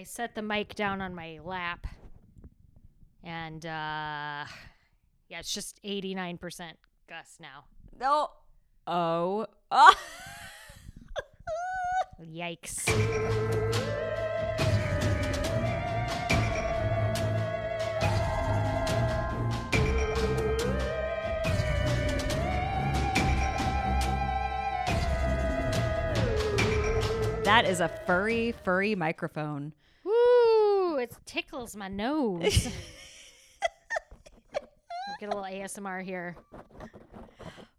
I set the mic down on my lap, and uh, yeah, it's just eighty nine percent Gus now. No. Oh. Oh. Yikes! that is a furry, furry microphone. Woo! It tickles my nose. Get a little ASMR here.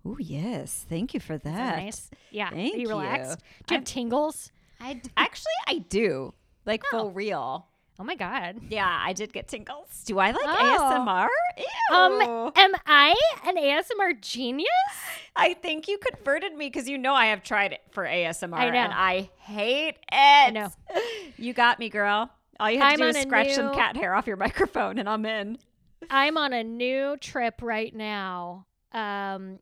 Oh yes, thank you for that that. nice? Yeah. Thank Are you relaxed? you. Do you I'm- have tingles? I d- actually I do like Oh. for real. Oh my god. Yeah, I did get tingles. Do I like Oh. ASMR? Ew. Um, am I an ASMR genius? I think you converted me because you know I have tried it for ASMR I know. and I hate it. I know. You got me, girl. All you had I'm to do is scratch some cat hair off your microphone and I'm in. I'm on a new trip right now. Um,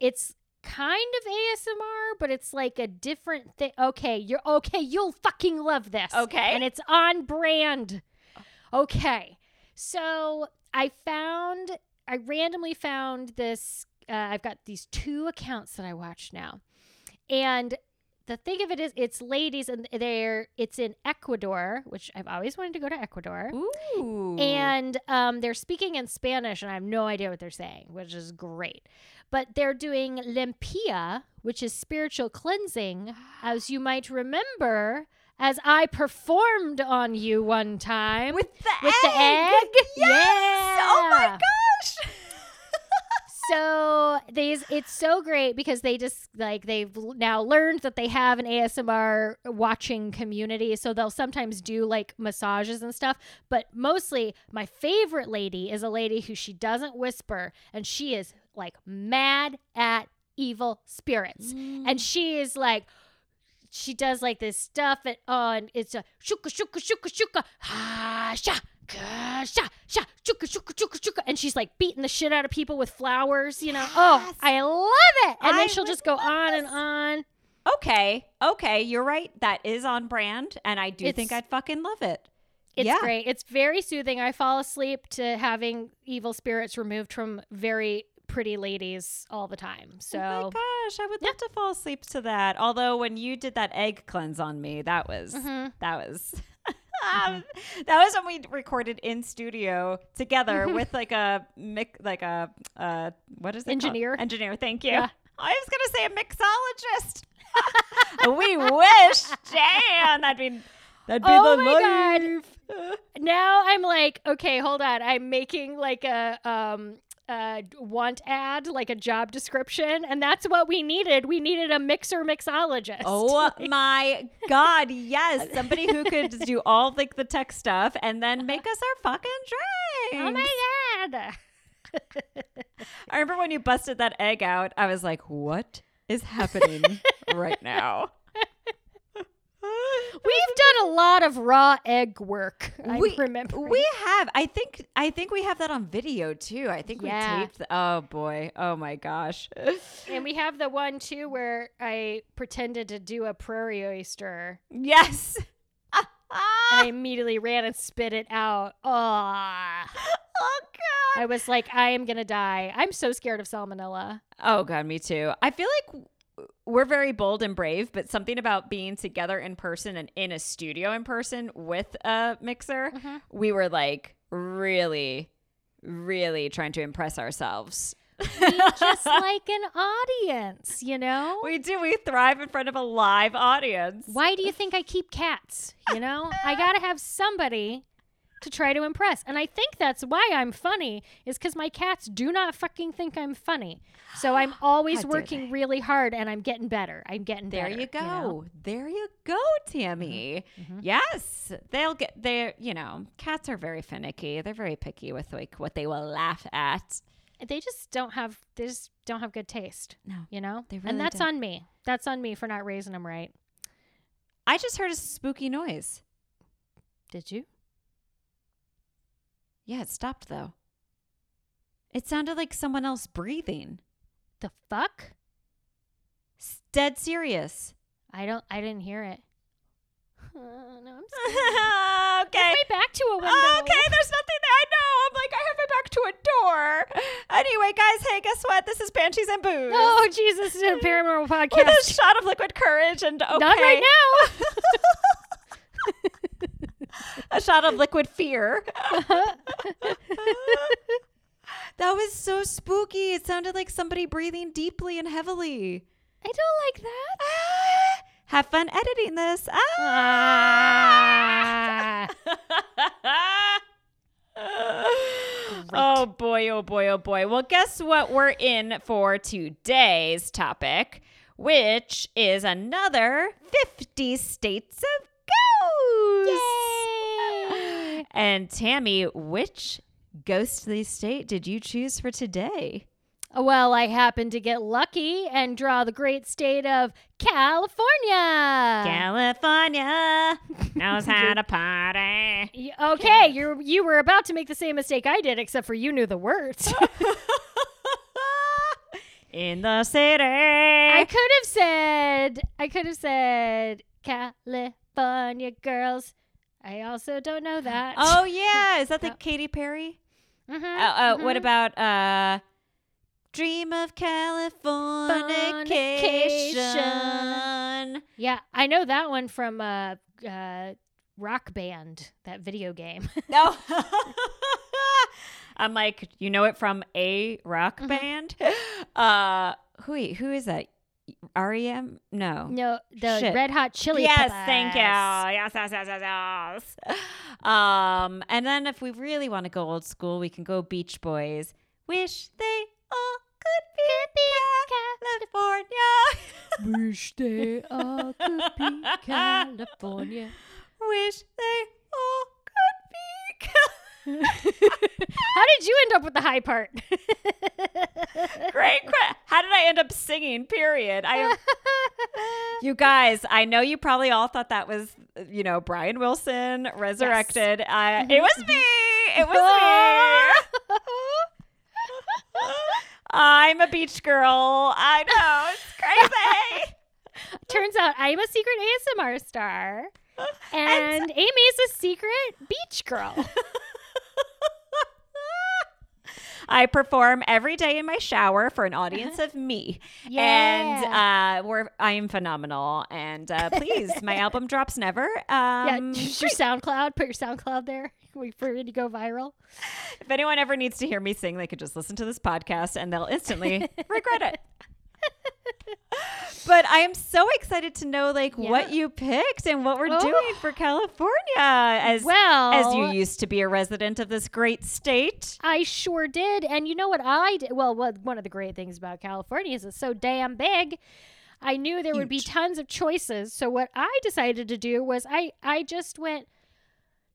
it's kind of ASMR, but it's like a different thing. Okay, you're okay. You'll fucking love this. Okay. and it's on brand. Okay, so I found, I randomly found this. Uh, I've got these two accounts that I watch now, and the thing of it is, it's ladies, and they're it's in Ecuador, which I've always wanted to go to Ecuador. Ooh. And um, they're speaking in Spanish, and I have no idea what they're saying, which is great. But they're doing limpia, which is spiritual cleansing, as you might remember, as I performed on you one time with the with egg. the egg. Yes. Oh my gosh. So these, it's so great because they just like they've now learned that they have an ASMR watching community. So they'll sometimes do like massages and stuff. But mostly, my favorite lady is a lady who she doesn't whisper, and she is like mad at evil spirits, and mm. she is like. She does like this stuff and oh, and it's a shuka shuka shuka shuka ha sha ka sha sha shuka shuka shuka shuka, and she's like beating the shit out of people with flowers, you know. Oh, I love it. And I then she'll just go on and on. Okay. Okay. You're right. That is on brand. And I do think I'd fucking love it. It's Yeah. great. It's very soothing. I fall asleep to having evil spirits removed from very pretty ladies all the time. So oh my gosh, I would love to fall asleep to that. Although when you did that egg cleanse on me, that was Mhm. that was um, that was when we recorded in studio together with like a mic like a uh what is it called? Engineer. engineer thank you Yeah. I was gonna say a mixologist we wish damn that'd be that'd be Oh the my God. life. now I'm like, okay, hold on. I'm making like a um uh want ad, like a job description, and that's what we needed. We needed a mixer mixologist. Oh my god, yes. Somebody who could do all like the tech stuff and then make us our fucking drinks. Oh my god. I remember when you busted that egg out, I was like, what is happening right now? We've done a lot of raw egg work. I we, remember. we have. I think I think we have that on video too. I think Yeah. we taped the, oh boy. Oh my gosh. and we have the one too where I pretended to do a prairie oyster yes. I immediately ran and spit it out. Oh, oh god. I was like, I am gonna die. I'm so scared of salmonella. Oh god, me too. I feel like we're very bold and brave, but something about being together in person and in a studio in person with a mixer, mm-hmm. we were like really, really trying to impress ourselves. We just like an audience, you know? We do. We thrive in front of a live audience. Why do you think I keep cats? You know, I gotta have somebody to try to impress. And I think that's why I'm funny, is because my cats do not fucking think I'm funny. So I'm always working really hard and I'm getting better. I'm getting There better. you go. know? There you go, Tammy. Mm-hmm. Mm-hmm. Yes, they'll get. They're you know, cats are very finicky. They're very picky with like what they will laugh at. They just don't have they just don't have good taste. No, You know? They really and that's don't. on me. That's on me for not raising them right. I just heard a spooky noise. Did you? Yeah, it stopped though. It sounded like someone else breathing. The fuck? S- Dead serious. I don't I didn't hear it. Uh, no, I'm scared. to a window. Okay, there's nothing there. I know. I'm like, I have my back to a door. Anyway, guys, hey, guess what? This is Banshees and Booze. Oh, Jesus, this is a paranormal podcast. With a shot of liquid courage and okay. Not right a shot of liquid fear. that was so spooky. It sounded like somebody breathing deeply and heavily. I don't like that. Ah, have fun editing this. Ah. oh boy, oh boy, oh boy. Well, guess what we're in for today's topic, which is another 50 states of ghosts. Yay! And Tammy, which ghostly state did you choose for today? Well, I happened to get lucky and draw the great state of California. California knows how to party. Okay, you you were about to make the same mistake I did, except for you knew the words. In the city. I could have said, I could have said California girls. I also don't know that. Oh yeah, is that the Yeah. Katy Perry? Mhm, Uh, uh, What mhm. about uh, Dream of Californication? Yeah, I know that one from uh, uh, Rock Band, that video game. No. I'm like, you know it from a rock Mhm. band. Uh, who who is that? REM? No. no, the Shit. Red Hot Chili yes, Peppers. thank you. Yes, yes, yes, yes, yes. Um, and then if we really want to go old school, we can go Beach Boys. Wish they all could be, California. Wish they all could be California. Wish they all could be. How did you end up with the high part? Great. How did I end up singing? Period. I. You guys, I know you probably all thought that was, you know, Brian Wilson resurrected. I, mm-hmm. it was me. It was me. I'm a beach girl. I know. It's crazy. Turns out I'm a secret ASMR star, and Amy's a secret beach girl. I perform every day in my shower for an audience of me. And uh, we're I am phenomenal. And uh, please, my album drops never. yeah, Um, just your SoundCloud. Put your SoundCloud there. Wait for it to go viral. if anyone ever needs to hear me sing, they could just listen to this podcast and they'll instantly regret it. But I am so excited to know like what you picked and what we're Oh. doing for California as Well, as you used to be a resident of this great state. I sure did. And you know what I did? Well, what, one of the great things about California is it's so damn big. I knew there would be tons of choices. So what I decided to do was I I just went,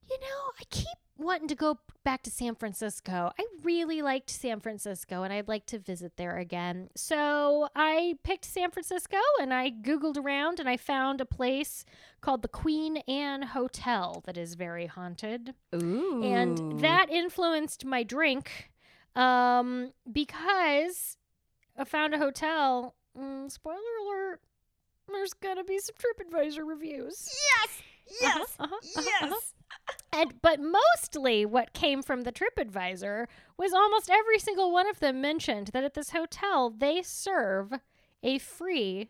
you know, I keep wanting to go back to San Francisco. I really liked San Francisco and I'd like to visit there again. So I picked San Francisco and I googled around and I found a place called the Queen Anne Hotel that is very haunted Ooh. and that influenced my drink um because i found a hotel mm, spoiler alert there's gonna be some tripadvisor reviews Yes. Yes. Uh-huh, uh-huh, uh-huh. And but mostly what came from the tripadvisor was almost every single one of them mentioned that at this hotel they serve a free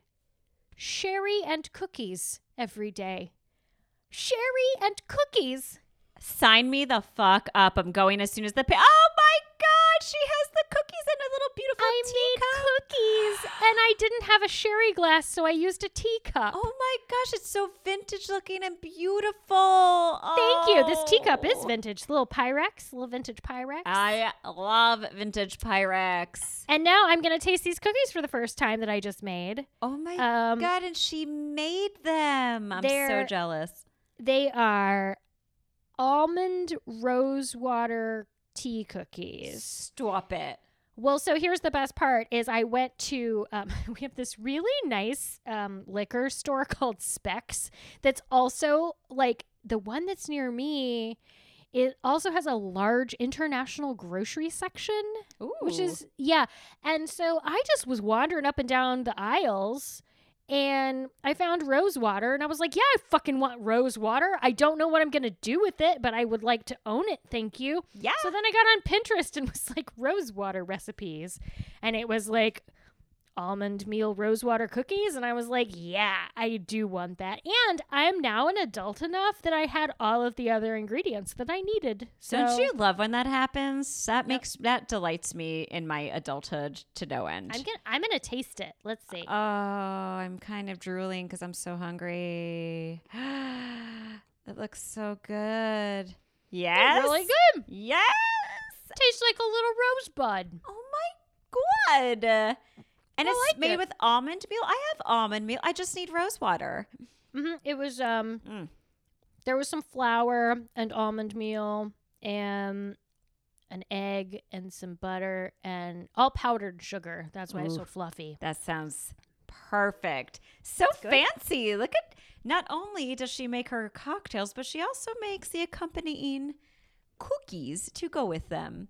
sherry and cookies every day. Sherry and cookies Sign me the fuck up. I'm going as soon as the pay. Oh my god, she has the cookies in a little beautiful I teacup. made cookies and I didn't have a sherry glass, so I used a teacup. Oh my gosh, it's so vintage looking and beautiful. Thank you. This teacup is Oh. vintage. Little Pyrex, little vintage Pyrex. I love vintage Pyrex. and now I'm going to taste these cookies for the first time that I just made. Oh my Um, god, and she made them. I'm so jealous. They are almond rosewater tea cookies. Stop it. Well, so here's the best part is I went to um, we have this really nice um, liquor store called Spec's that's also like the one that's near me. It also has a large international grocery section, Ooh. which is yeah. And so I just was wandering up and down the aisles and I found rose water and I was like, yeah, I fucking want rose water. I don't know what I'm going to do with it, but I would like to own it. Thank you. Yeah. So then I got on Pinterest and was like rose water recipes. And it was like almond meal rosewater cookies and I was like, yeah, I do want that. And I'm now an adult enough that I had all of the other ingredients that I needed. So Don't you love when that happens? That makes that delights me in my adulthood to no end. I'm gonna I'm gonna taste it. Let's see. Oh, I'm kind of drooling because I'm so hungry. it looks so good. Yes. Really good. Yes. Tastes like a little rosebud. Oh my god. And it's like made it. with almond meal. I have almond meal. I just need rose water. hmm It was um Mm. there was some flour and almond meal and an egg and some butter and all powdered sugar. That's why it's so fluffy. That sounds perfect. So fancy. Look at not only does she make her cocktails, but she also makes the accompanying cookies to go with them.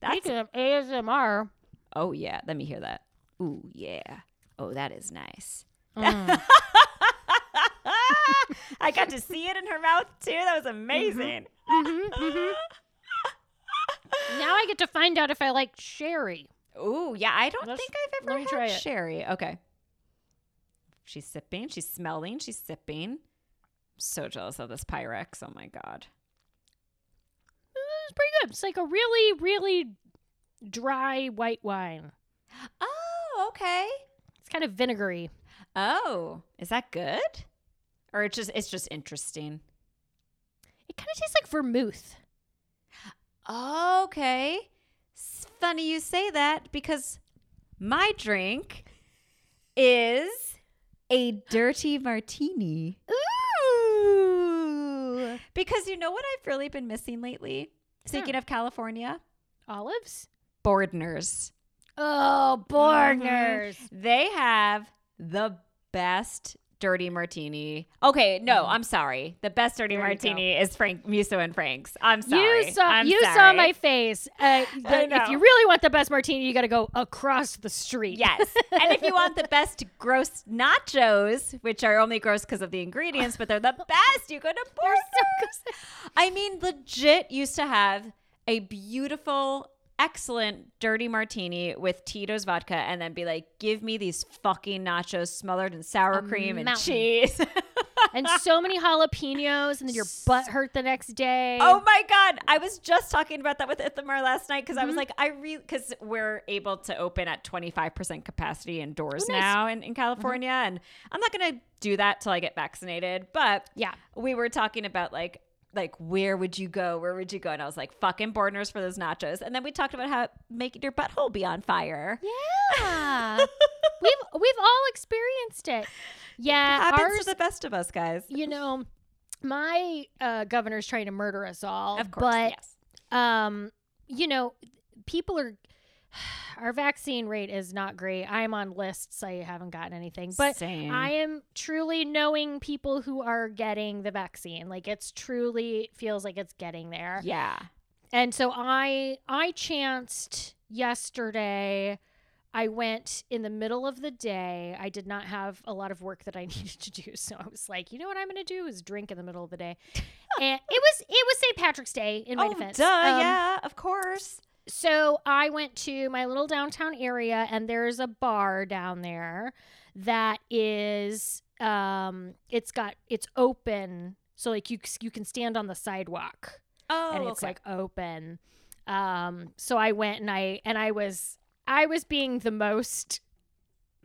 That's Speaking of ASMR, Oh yeah, let me hear that. Ooh yeah. Oh, that is nice. mm, I got to see it in her mouth too. That was amazing. mhm, mhm. now I get to find out if I like sherry. Ooh, yeah. I don't Let's- think I've ever had sherry. Okay. She's sipping. She's smelling. She's sipping. so jealous of this Pyrex. Oh my god. It's pretty good. It's like a really, really dry white wine. Oh, Oh, okay. It's kind of vinegary. Oh, is that good? Or it's just it's just interesting. It kind of tastes like vermouth. Okay. It's funny you say that because my drink is a dirty martini. Ooh. Because you know what I've really been missing lately? Speaking of California, Olives? Bordners. Oh, Bordners. They have the best dirty martini. Okay, no, I'm sorry. The best dirty There martini is Frank Musso and Frank's. I'm sorry. You saw I'm you saw my face. Uh, the- if you really want the best martini, you got to go across the street. Yes. and if you want the best gross nachos, which are only gross because of the ingredients, but they're the best, you go to They're so I mean, legit used to have a beautiful, excellent dirty martini with Tito's vodka and then be like, give me these fucking nachos smothered in sour A cream and cheese. and so many jalapenos, and then your butt hurt the next day. Oh my god! I was just talking about that with Ithamar last night because I Mm-hmm. was like, I really because we're able to open at twenty five percent capacity indoors Oh, nice. Mm-hmm. now in, in California, and I'm not gonna do that till I get vaccinated. But Yeah. we were talking about like like where would you go? Where would you go? And I was like, fucking Bordners for those nachos. And then we talked about how making your butthole be on fire. Yeah. we've we've all experienced it. Yeah, Happens ours. to the best of us, guys. you know, my uh, governor's trying to murder us all. Of course, but yes. um, you know, people are. Our vaccine rate is not great. I'm on lists. I haven't gotten anything, but Same. I am truly knowing people who are getting the vaccine. Like it's truly feels like it's getting there. yeah. And so I I chanced yesterday. I went in the middle of the day. I did not have a lot of work that I needed to do, so I was like, you know what I'm going to do is drink in the middle of the day. and it was it was St. Patrick's Day in my oh, defense. duh. Um, yeah, of course. So I went to my little downtown area, and there's a bar down there that is um it's got it's open, so like you you can stand on the sidewalk Oh, and it's okay. like open. Um, so I went and I and I was I was being the most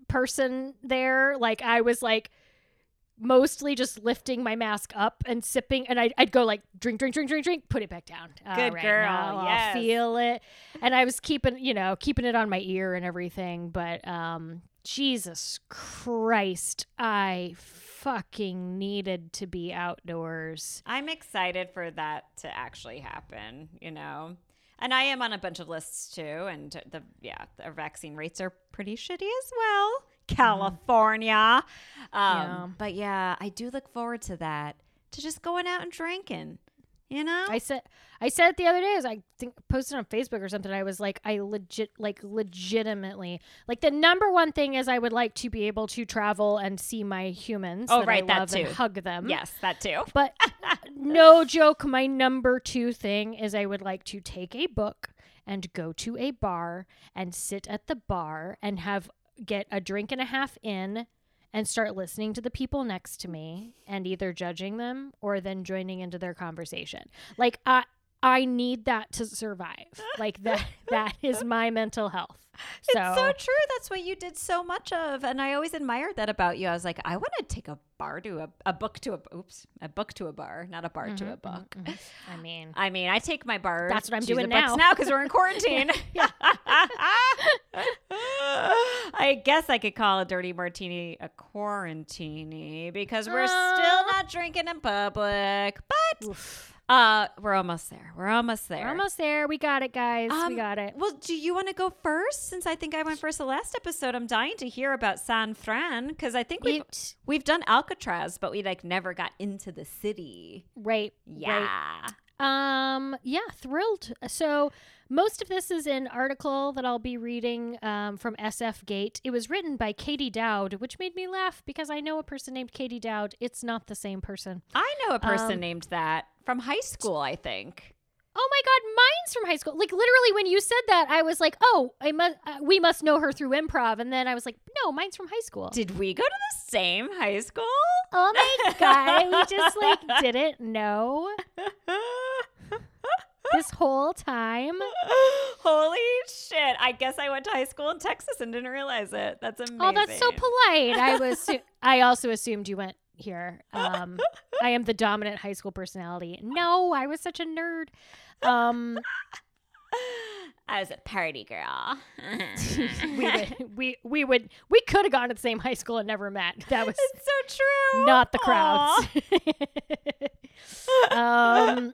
person there. Like I was like mostly just lifting my mask up and sipping, and I'd, I'd go like drink, drink, drink, drink, drink, put it back down. Good right, girl, now I'll feel it, and I was keeping you know keeping it on my ear and everything. But um, Jesus Christ, I fucking needed to be outdoors. I'm excited for that to actually happen, you know. And I am on a bunch of lists too, and the yeah, the vaccine rates are pretty shitty as well. California. Um, Yeah. But yeah, I do look forward to that. To just going out and drinking. You know? I said I said it the other day as I think posted on Facebook or something. I was like, I legit like legitimately like the number one thing is I would like to be able to travel and see my humans. Oh, that right, I that too. hug them. yes, that too. But no joke, my number two thing is I would like to take a book and go to a bar and sit at the bar and have get a drink and a half in and start listening to the people next to me and either judging them or then joining into their conversation. Like I I need that to survive. Like that that is my mental health. So, It's so true. That's what you did so much of, and I always admired that about you. I was like, I want to take a bar to a, a book to a oops, a book to a bar, not a bar to a mm-hmm, mm-hmm, book. Mm-hmm. I mean, I mean, I take my bar. That's what I'm doing now. now because we're in quarantine. I guess I could call a dirty martini a quarantini because we're still Uh. not drinking in public, but uh, we're almost there. We're almost there. we're almost there. We got it, guys. we Um, got it. Well, do you want to go first? Since I think I went first the last episode, I'm dying to hear about San Fran because I think we've It- we've done Alcatraz, but we like never got into the city. Right. Yeah. Right. Um, yeah, thrilled. So most of this is an article that I'll be reading um, from SF Gate. It was written by Katie Dowd, which made me laugh because I know a person named Katie Dowd. It's not the same person. I know a person Um, named that from high school. I think. Oh my God, mine's from high school. Like literally, when you said that, I was like, "Oh, I must. Uh, we must know her through improv." And then I was like, "No, mine's from high school." Did we go to the same high school? oh my God, we just like didn't know this whole time. Holy shit! I guess I went to high school in Texas and didn't realize it. That's amazing. Oh, that's so polite. I was. I also assumed you went here. Um, I am the dominant high school personality. No, I was such a nerd. Um, I was a party girl. we would. We we would. We could have gone to the same high school and never met. That was It's so true. not the crowds. um.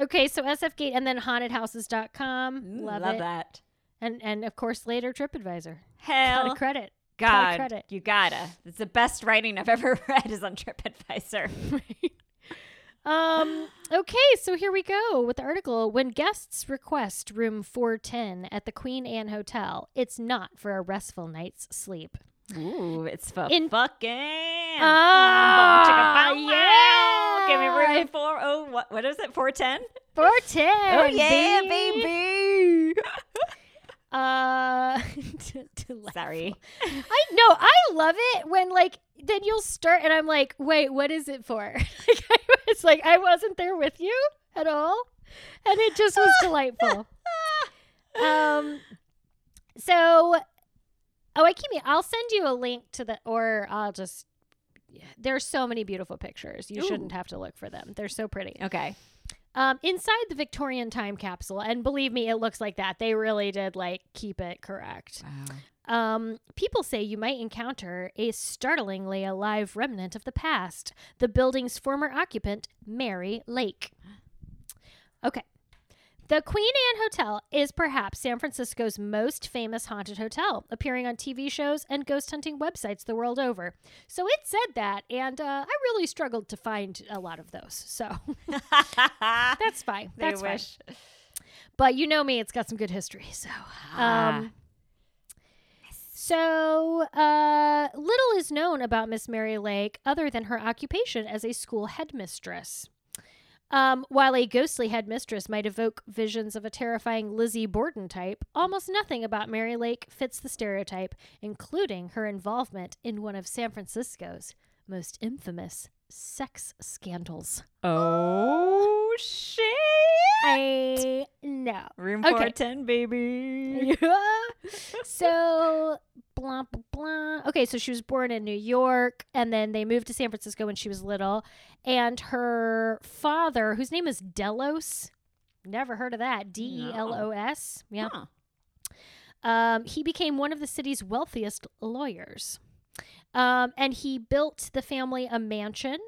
Okay, so SF Gate and then hauntedhouses.com. Love, love it. that. And and of course later TripAdvisor. Hell, credit. God, credit. you gotta. It's the best writing I've ever read is on TripAdvisor. Um, okay, so here we go with the article. When guests request room 410 at the Queen Anne Hotel, it's not for a restful night's sleep. Ooh, it's for In- fucking. Ah, bow, wow. Give me yeah. room four. Oh, what? What is it? Four ten. 410! Oh yeah, baby! baby. Uh. Sorry. I know, I love it when, like, then you'll start and I'm like, wait, what is it for? like, I was like, I wasn't there with you at all. And it just was delightful. Um, so, oh, I keep me. I'll send you a link to the, or I'll just. There's so many beautiful pictures. You Ooh. shouldn't have to look for them. They're so pretty. Okay. Um, inside the Victorian time capsule, and believe me, it looks like that. They really did like keep it correct. Wow. Um, people say you might encounter a startlingly alive remnant of the past, the building's former occupant, Mary Lake. Okay. The Queen Anne Hotel is perhaps San Francisco's most famous haunted hotel, appearing on TV shows and ghost hunting websites the world over. So it said that, and uh, I really struggled to find a lot of those. So that's fine. they That's fine. wish. But you know me, it's got some good history. So, Ah. um, so uh, little is known about Miss Mary Lake other than her occupation as a school headmistress. Um, while a ghostly headmistress might evoke visions of a terrifying Lizzie Borden type, almost nothing about Mary Lake fits the stereotype, including her involvement in one of San Francisco's most infamous sex scandals. Oh shit! I know. Room Okay. four ten, baby. Yeah. so blah blah blah. Okay, so she was born in New York, and then they moved to San Francisco when she was little. And her father, whose name is Delos, never heard of that. D E L O S. Yeah. Huh. Um, he became one of the city's wealthiest lawyers. Um, and he built the family a mansion.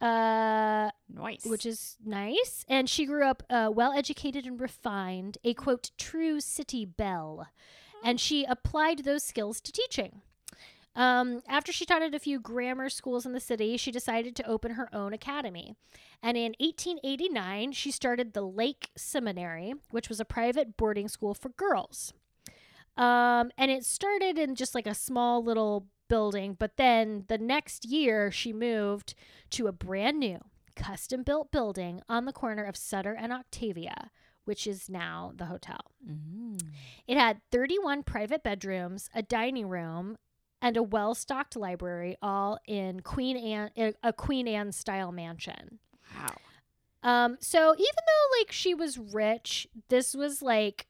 Uh, Nice. which is nice. And she grew up uh, well educated and refined, a quote, true city belle. And she applied those skills to teaching. Um, after she taught at a few grammar schools in the city, she decided to open her own academy. And in 1889, she started the Lake Seminary, which was a private boarding school for girls. Um, and it started in just like a small little building, but then the next year she moved to a brand new custom built building on the corner of Sutter and Octavia, which is now the hotel. It had 31 private bedrooms, a dining room, and a well stocked library, all in Queen Anne, a- a Queen Anne style mansion. Wow. Um, so even though like she was rich, this was like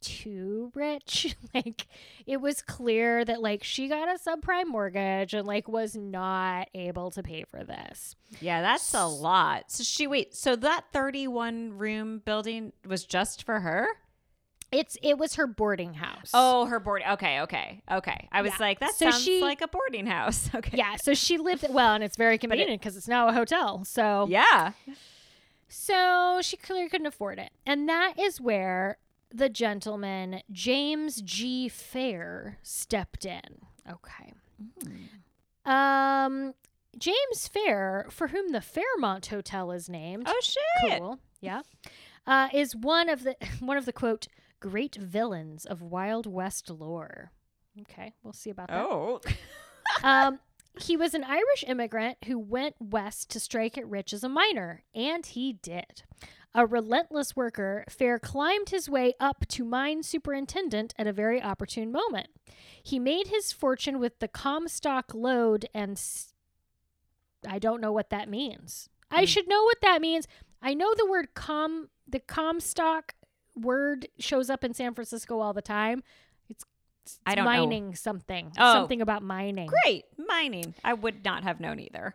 too rich. like it was clear that like she got a subprime mortgage and like was not able to pay for this. Yeah, that's a lot. So she wait, so that 31 room building was just for her? It's it was her boarding house. Oh, her board. Okay, okay, okay. I was Yeah. like, that So sounds she- like a boarding house. Okay. yeah. So she lived well, and it's very convenient because it's now a hotel. So Yeah. So she clearly couldn't afford it. And that is where the gentleman, James G. Fair, stepped in. Okay. Um, James Fair, for whom the Fairmont Hotel is named, Oh shit. cool, yeah, uh, is one of the one of the quote great villains of Wild West lore. Okay, we'll see about that Oh. um, he was an Irish immigrant who went west to strike it rich as a miner, and he did. A relentless worker, Fair climbed his way up to mine superintendent at a very opportune moment. He made his fortune with the Comstock lode and s- I don't know what that means. I Hmm. should know what that means. I know the word com the Comstock word shows up in San Francisco all the time. It's, it's I don't know. mining something. Oh. Something about mining. Great. Mining. I would not have known either.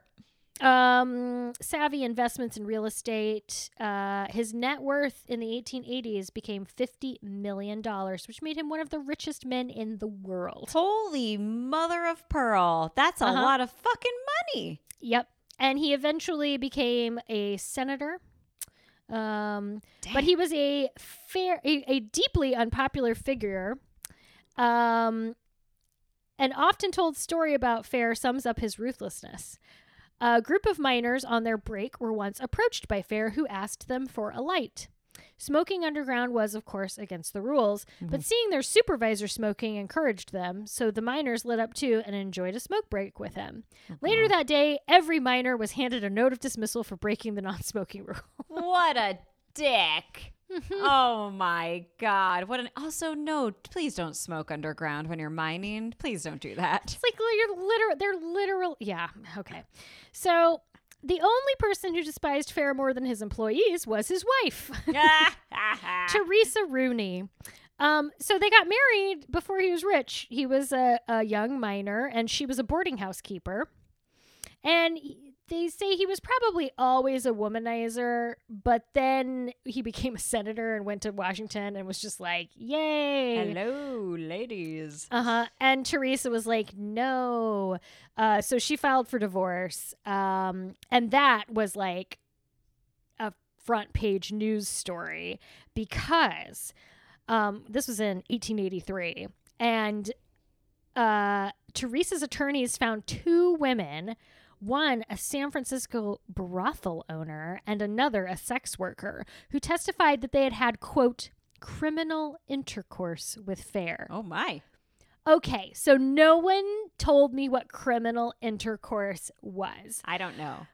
Um, savvy investments in real estate. Uh, his net worth in the 1880s became $50 million, which made him one of the richest men in the world. Holy mother of pearl. That's a Uh-huh. lot of fucking money. Yep. And he eventually became a senator. Um, but he was a fair, a, a deeply unpopular figure. Um, an often told story about Fair sums up his ruthlessness. A group of miners on their break were once approached by Fair, who asked them for a light. Smoking underground was, of course, against the rules, but mm-hmm. seeing their supervisor smoking encouraged them, so the miners lit up too and enjoyed a smoke break with him. Oh, Later that day, every miner was handed a note of dismissal for breaking the non smoking rule. What a dick. Oh my god. What an also no, please don't smoke underground when you're mining. Please don't do that. It's like you're literal. They're literal. Yeah. Okay. So the only person who despised Fair more than his employees was his wife, Teresa Rooney. Um, so they got married before he was rich. He was a, a young miner, and she was a boarding house keeper. And they say he was probably always a womanizer, but then he became a senator and went to Washington and was just like, "Yay!" Hello, ladies. Uh huh. And Teresa was like, no. Uh, so she filed for divorce. Um, and that was like a front page news story because um, this was in 1883. And uh, Teresa's attorneys found two women. One, a San Francisco brothel owner, and another, a sex worker, who testified that they had had, quote, criminal intercourse with Fair. Oh my. Okay, so no one told me what criminal intercourse was. I don't know.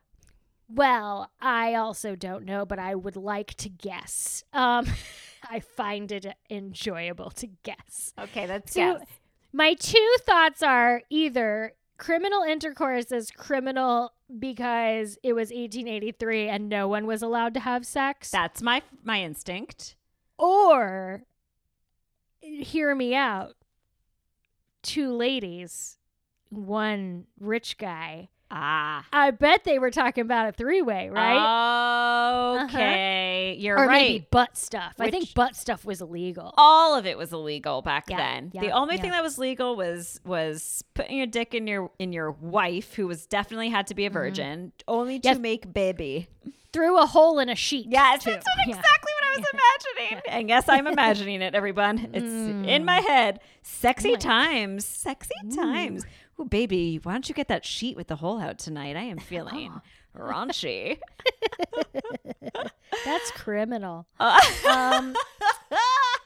Well, I also don't know, but I would like to guess. Um, I find it enjoyable to guess. Okay, that's So, my two thoughts are either criminal intercourse is criminal because it was 1883 and no one was allowed to have sex, That's my my instinct. or hear me out. Two ladies, one rich guy. Ah. I bet they were talking about a three way, right? Okay. You're or right. maybe butt stuff. I think butt stuff was illegal. all of it was illegal back Yeah, then. yeah, the only yeah. thing that was legal was was putting your dick in your in your wife, who was definitely had to be a virgin, only to Mm-hmm. Yes. make baby. Through a hole in a sheet. Too. that's Yeah. exactly what I was imagining. And yes, I'm imagining it, everyone. It's in my head. Sexy Mm. Oh my- times. Sexy times. Ooh, baby, why don't you get that sheet with the hole out tonight? I am feeling raunchy. That's criminal. Uh, Um,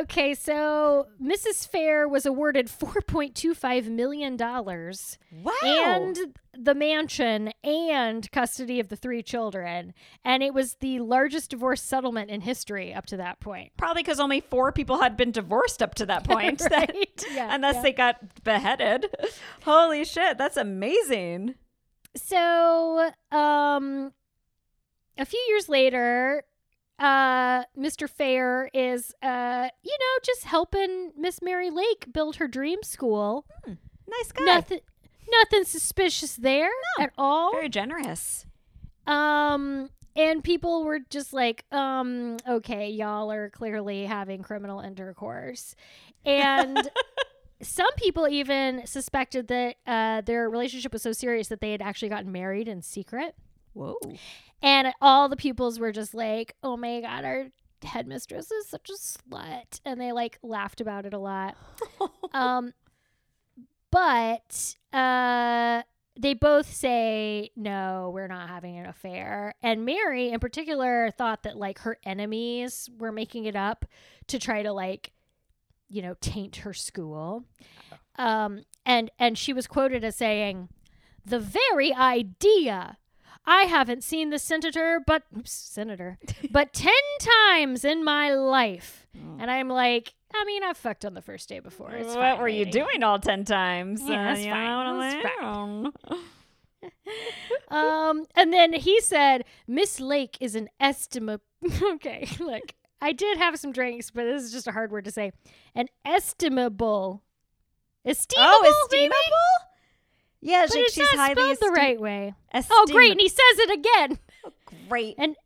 okay, so Mrs. Fair was awarded $4.25 million wow. and the mansion and custody of the three children. And it was the largest divorce settlement in history up to that point. Probably because only four people had been divorced up to that point. right? Yeah. Unless yeah. they got beheaded. Holy shit, that's amazing. So, um, a few years later, uh, Mr. Fair is, uh, you know, just helping Miss Mary Lake build her dream school. Nice guy. Nothing, nothing suspicious there at all. Very generous. Um, and people were just like, um, okay, y'all are clearly having criminal intercourse, and. Some people even suspected that uh, their relationship was so serious that they had actually gotten married in secret. Whoa. And all the pupils were just like, oh my God, our headmistress is such a slut. And they like laughed about it a lot. um, but uh, they both say, no, we're not having an affair. And Mary, in particular, thought that like her enemies were making it up to try to like, you know, taint her school. Um, and and she was quoted as saying, "The very idea I haven't seen the senator, but oops, senator, but ten times in my life." And I'm like, I mean, I've fucked on the first day before. It's what fine, were you doing all 10 times? Yeah, that's you fine. That's Um, and then he said, Miss Lake is an estimable. okay, look, I did have some drinks, but this is just a hard word to say. An estimable. Estimable? Oh, maybe? Yeah, But she's, it's she's not highly spelled the right way. Oh, great. And he says it again. Oh, great. An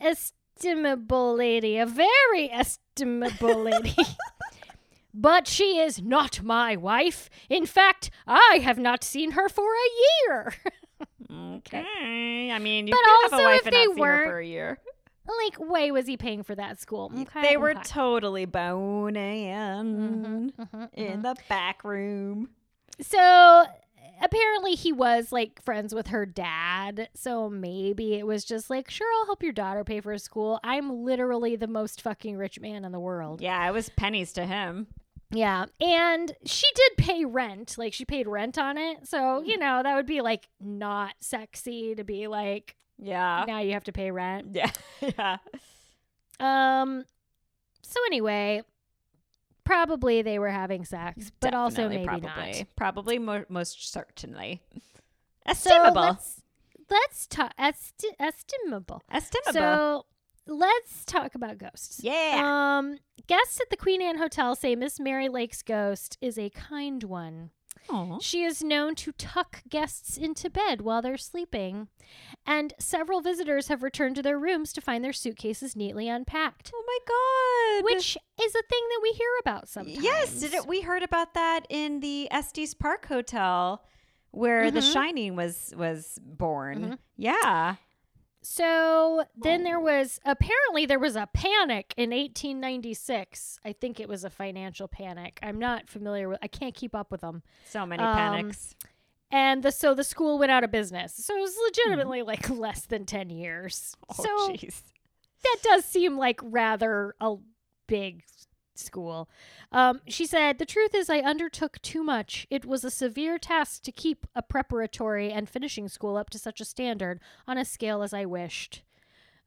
estimable lady. A very estimable lady. but she is not my wife. In fact, I have not seen her for a year. Okay. I mean, you But can have also a wife if and they not see her weren't- for a year. like, way was he paying for that school? Mm, okay, They were okay. totally boning Mhm, mm-hmm, in mm-hmm. the back room. So apparently he was like friends with her dad. So maybe it was just like, sure, I'll help your daughter pay for school. I'm literally the most fucking rich man in the world. Yeah, it was pennies to him. Yeah. And she did pay rent. Like she paid rent on it. So, you know, that would be like not sexy to be like, Yeah. now you have to pay rent. Yeah. yeah. Um so anyway, probably they were having sex, but also maybe probably. not. Probably mo- most certainly. So Estimable. let's let's talk esti- estimable. Estimable. So let's talk about ghosts. yeah. Um, guests at the Queen Anne Hotel say Miss Mary Lake's ghost is a kind one. Aw. She is known to tuck guests into bed while they're sleeping, and several visitors have returned to their rooms to find their suitcases neatly unpacked, Oh my god. which is a thing that we hear about sometimes. Yes, did it, we heard about that in the Estes Park Hotel where The Mhm. Shining was was born. Mhm. Yeah. So then there was apparently there was a panic in 1896. I think it was a financial panic. I'm not familiar with. I can't keep up with them. So many Um, panics. And the so the school went out of business. So it was legitimately like less than 10 years. Oh so jeez. that does seem like rather a big school. Um, she said, The truth is, I undertook too much. It was a severe task to keep a preparatory and finishing school up to such a standard on a scale as I wished.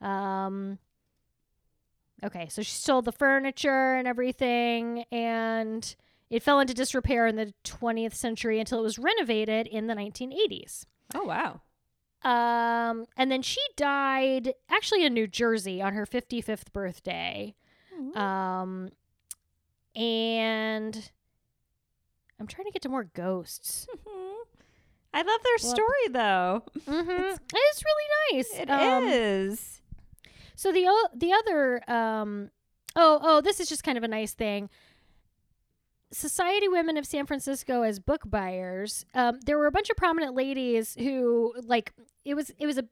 Um, okay, so she sold the furniture and everything, and it fell into disrepair in the 20th century until it was renovated in the 1980s. Oh wow. Um, and then she died actually in New Jersey on her 55th birthday. Um, and I'm trying to get to more ghosts. I love their Well, story though. Mm-hmm. It's, really nice. It Um, is. So the o- the other um oh oh this is just kind of a nice thing. Society Women of San Francisco as book buyers. Um, there were a bunch of prominent ladies who like it was it was a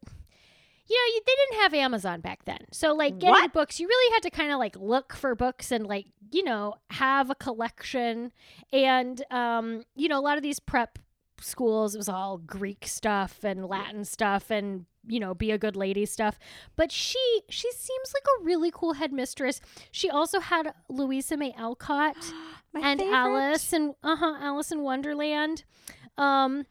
you know, you, they didn't have Amazon back then. So like getting What? books, you really had to kind of like look for books and like, you know, have a collection. And um, you know, a lot of these prep schools it was all Greek stuff and Latin stuff and you know, be a good lady stuff. But she she seems like a really cool headmistress. She also had Louisa May Alcott and favorite. Alice and uh-huh Alice in Wonderland. Um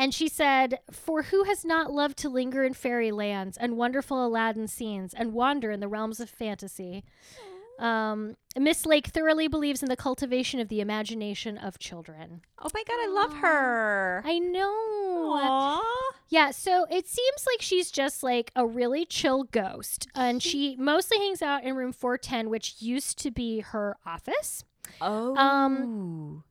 and she said, For who has not loved to linger in fairy lands and wonderful Aladdin scenes and wander in the realms of fantasy? Um, Miss Lake thoroughly believes in the cultivation of the imagination of children. Oh my god, I love her. I know. Aww. Yeah, so it seems like she's just like a really chill ghost. And she mostly hangs out in room 410, which used to be her office. Oh. Um,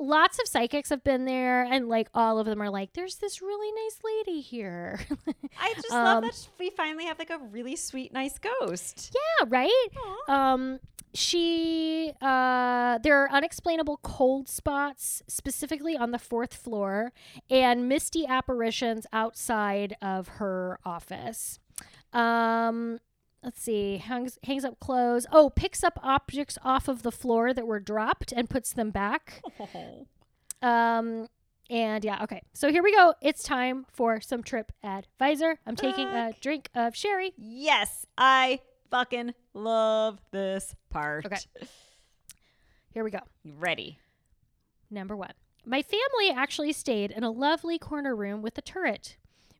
Lots of psychics have been there, and like all of them are like, there's this really nice lady here. I just um, love that we finally have like a really sweet, nice ghost. yeah, right? Aw. Um, she, uh, there are unexplainable cold spots, specifically on the fourth floor, and misty apparitions outside of her office. Um, let's see, hangs, hangs up clothes. Oh, picks up objects off of the floor that were dropped and puts them back. Um, and yeah, okay. So here we go. It's time for some trip advisor. I'm taking a drink of sherry. Yes, I fucking love this part. Okay. Here we go. Ready. Number one. My family actually stayed in a lovely corner room with a turret.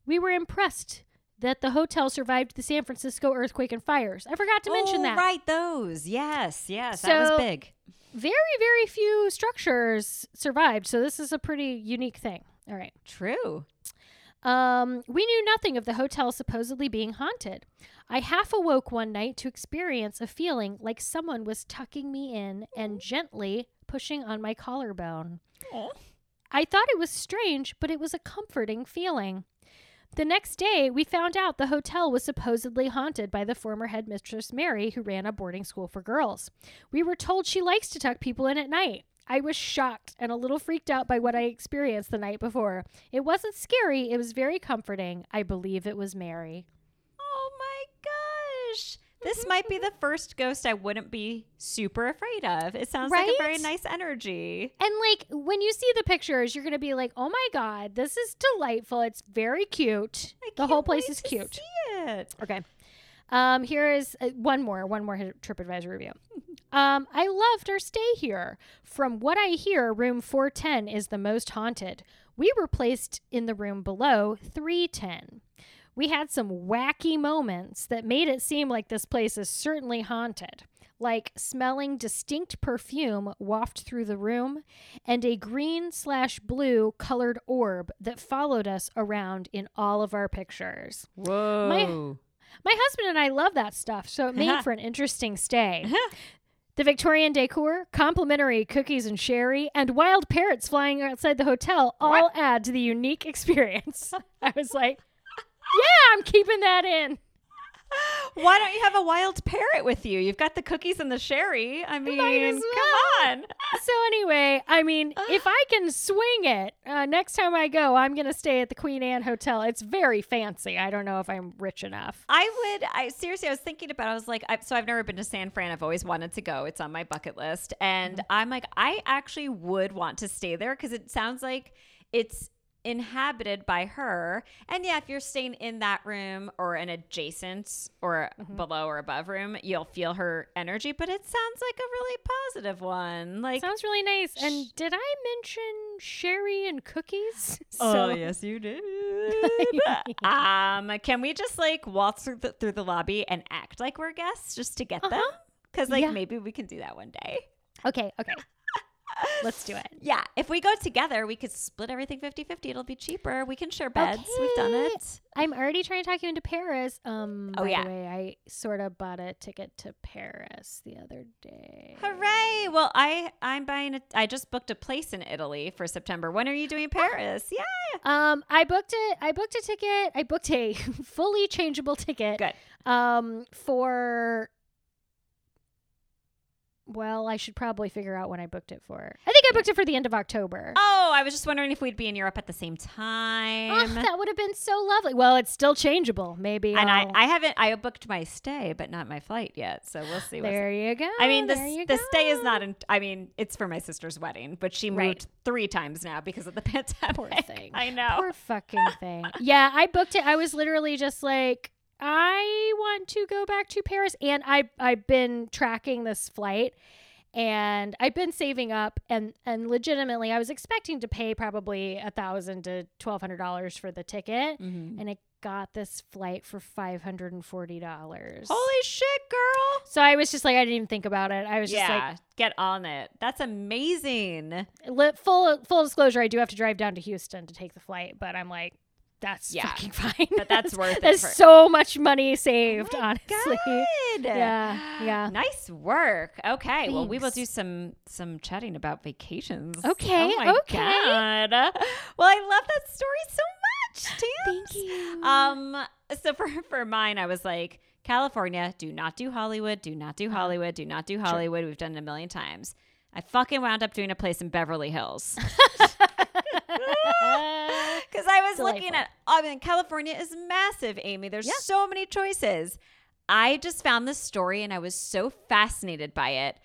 We were impressed that the hotel survived the San Francisco earthquake and fires. I forgot to mention oh, that. Right, those. Yes, yes. that was big. Very, very few structures survived, so this is a pretty unique thing. All right. True. Um, we knew nothing of the hotel supposedly being haunted. I half awoke one night to experience a feeling like someone was tucking me in and gently pushing on my collarbone. I thought it was strange, but it was a comforting feeling. The next day, we found out the hotel was supposedly haunted by the former headmistress Mary, who ran a boarding school for girls. We were told she likes to tuck people in at night. I was shocked and a little freaked out by what I experienced the night before. It wasn't scary, it was very comforting. I believe it was Mary. Oh my gosh. This might be the first ghost I wouldn't be super afraid of. It sounds like a very nice energy. And like when you see the pictures, you're going to be like, oh my God, this is delightful. It's very cute. I the whole place is cute. Okay. Um, here is uh, one more, one more TripAdvisor review. Um, I loved our stay here. From what I hear, room 410 is the most haunted. We were placed in the room below 310. We had some wacky moments that made it seem like this place is certainly haunted, like smelling distinct perfume waft through the room and a green slash blue colored orb that followed us around in all of our pictures. Whoa. My husband and I love that stuff, so it made for an interesting stay. The Victorian decor, complimentary cookies and sherry, and wild parrots flying outside the hotel all add to the unique experience. I was like, yeah, I'm keeping that in. Why don't you have a wild parrot with you? You've got the cookies and the sherry. I mean, as come on. So, anyway, I mean, if I can swing it, uh, next time I go, I'm going to stay at the Queen Anne Hotel. It's very fancy. I don't know if I'm rich enough. I would. I seriously, I was thinking about. it. I was like, I, so I've never been to San Fran. I've always wanted to go. It's on my bucket list, and I'm like, I actually would want to stay there because it sounds like it's inhabited by her. And yeah, if you're staying in that room or an adjacent or below or above room, you'll feel her energy. But it sounds like a really positive one. Like, Sounds really nice. And did I mention sherry and cookies? oh yes, you did. um, can we just like waltz through the, through the lobby and act like we're guests just to get them? Uh-huh. Because like Yeah. maybe we can do that one day. Okay, okay. Let's do it. Yeah, if we go together, we could split everything 50-50. It'll be cheaper. We can share beds. We've done it. I'm already trying to talk you into Paris. Um, Oh, by yeah. the way, I sort of bought a ticket to Paris the other day. Hooray! Well, I I'm buying a. I just booked a place in Italy for September. When are you doing Paris? Yeah. Um, I booked it. I booked a ticket. I booked a fully changeable ticket. Good. Um, for Well, I should probably figure out when I booked it for. I think I booked it for the end of October. Oh, I was just wondering if we'd be in Europe at the same time. Oh, that would have been so lovely. Well, it's still changeable. Maybe. and I, I'll- I haven't I booked my stay, but not my flight yet. So we'll see. what's- there you go. I mean, the the stay is not. In, I mean, it's for my sister's wedding, but she moved Right. three times now because of the pandemic. Poor thing. I know. Poor fucking thing. Yeah, I booked it. I was literally just like, I want to go back to Paris, and I I've been tracking this flight, and I've been saving up, and and legitimately, I was expecting to pay probably a thousand to twelve hundred dollars for the ticket, Mhm. and it got this flight for five hundred and forty dollars. Holy shit, girl! So I was just like, I didn't even think about it. I was just like, get on it. That's amazing. li- full full disclosure, I do have to drive down to Houston to take the flight, but I'm like, that's Yeah. fucking fine. But that's worth it That's for- so much money saved, Oh honestly. God. Yeah, yeah. Nice work. Okay, well, we will do some some chatting about vacations. Okay, Oh my okay. God. Well, I love that story so much, Tam. Thank you. Um, so for for mine, I was like, California, do not do Hollywood, do not do Hollywood, do not do Hollywood. We've done it a million times. I fucking wound up doing a place in Beverly Hills because I was looking at. I mean, California is massive, Amy. There's so many choices. I just found this story and I was so fascinated by it.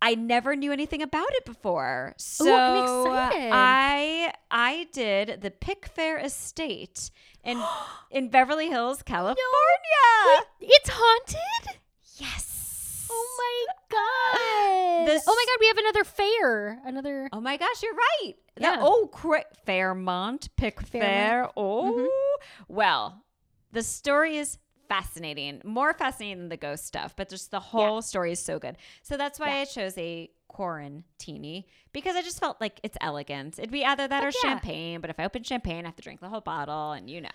I never knew anything about it before. So I'm. I I did the Pickfair Estate in in Beverly Hills, California. it's haunted? Yes. Oh my god. This- oh my god, we have another fair. Another Oh my gosh, you're right. The- Yeah. oh, cra- Fairmont, Pickfair. Fairmont. Mm-hmm. Oh, well, the story is fascinating. More fascinating than the ghost stuff, but just the whole story is so good. So that's why Yeah. I chose a quarantini because I just felt like it's elegant. It'd be either that or yeah. champagne, but if I open champagne, I have to drink the whole bottle, and you know.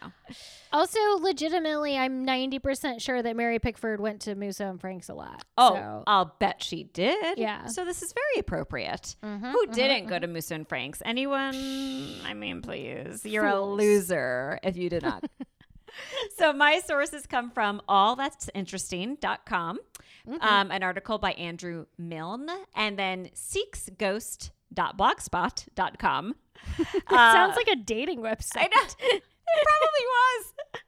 Also, legitimately, I'm 90% sure that Mary Pickford went to Musso and Frank's a lot. Oh, So- I'll bet she did. Yeah. So this is very appropriate. Mhm, Who mhm, didn't go to Musso and Frank's? Anyone? I mean, please. You're a loser if you did not. so my sources come from allthat'sinteresting.com, Mm-hmm. um, an article by Andrew Milne, and then seeksghost.blogspot.com. It sounds like a dating website. It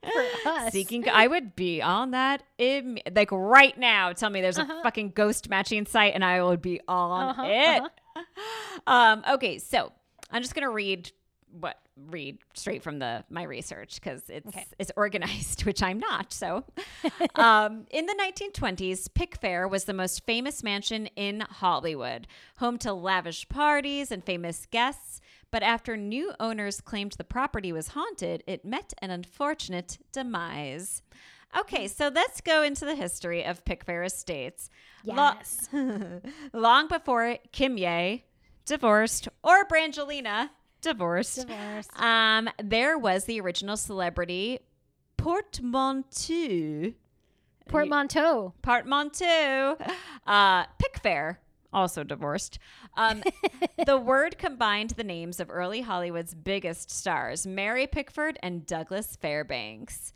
probably was. For us. Seeking, I would be on that. Im- like right now, tell me there's a fucking ghost matching site, and I would be on Uh-huh, it. uh-huh. Um, okay, so I'm just gonna read what read straight from the my research because it's Okay. it's organized, which I'm not. So, um, in the 1920s, Pickfair was the most famous mansion in Hollywood, home to lavish parties and famous guests. But after new owners claimed the property was haunted, it met an unfortunate demise. Okay, so let's go into the history of Pickfair Estates. Lo- Yes. Long before Kimye divorced or Brangelina divorced, Divorce. um, there was the original celebrity Portmanteau. Portmanteau. Portmanteau. Uh, Pickfair, also divorced. Um, the word combined the names of early Hollywood's biggest stars, Mary Pickford and Douglas Fairbanks.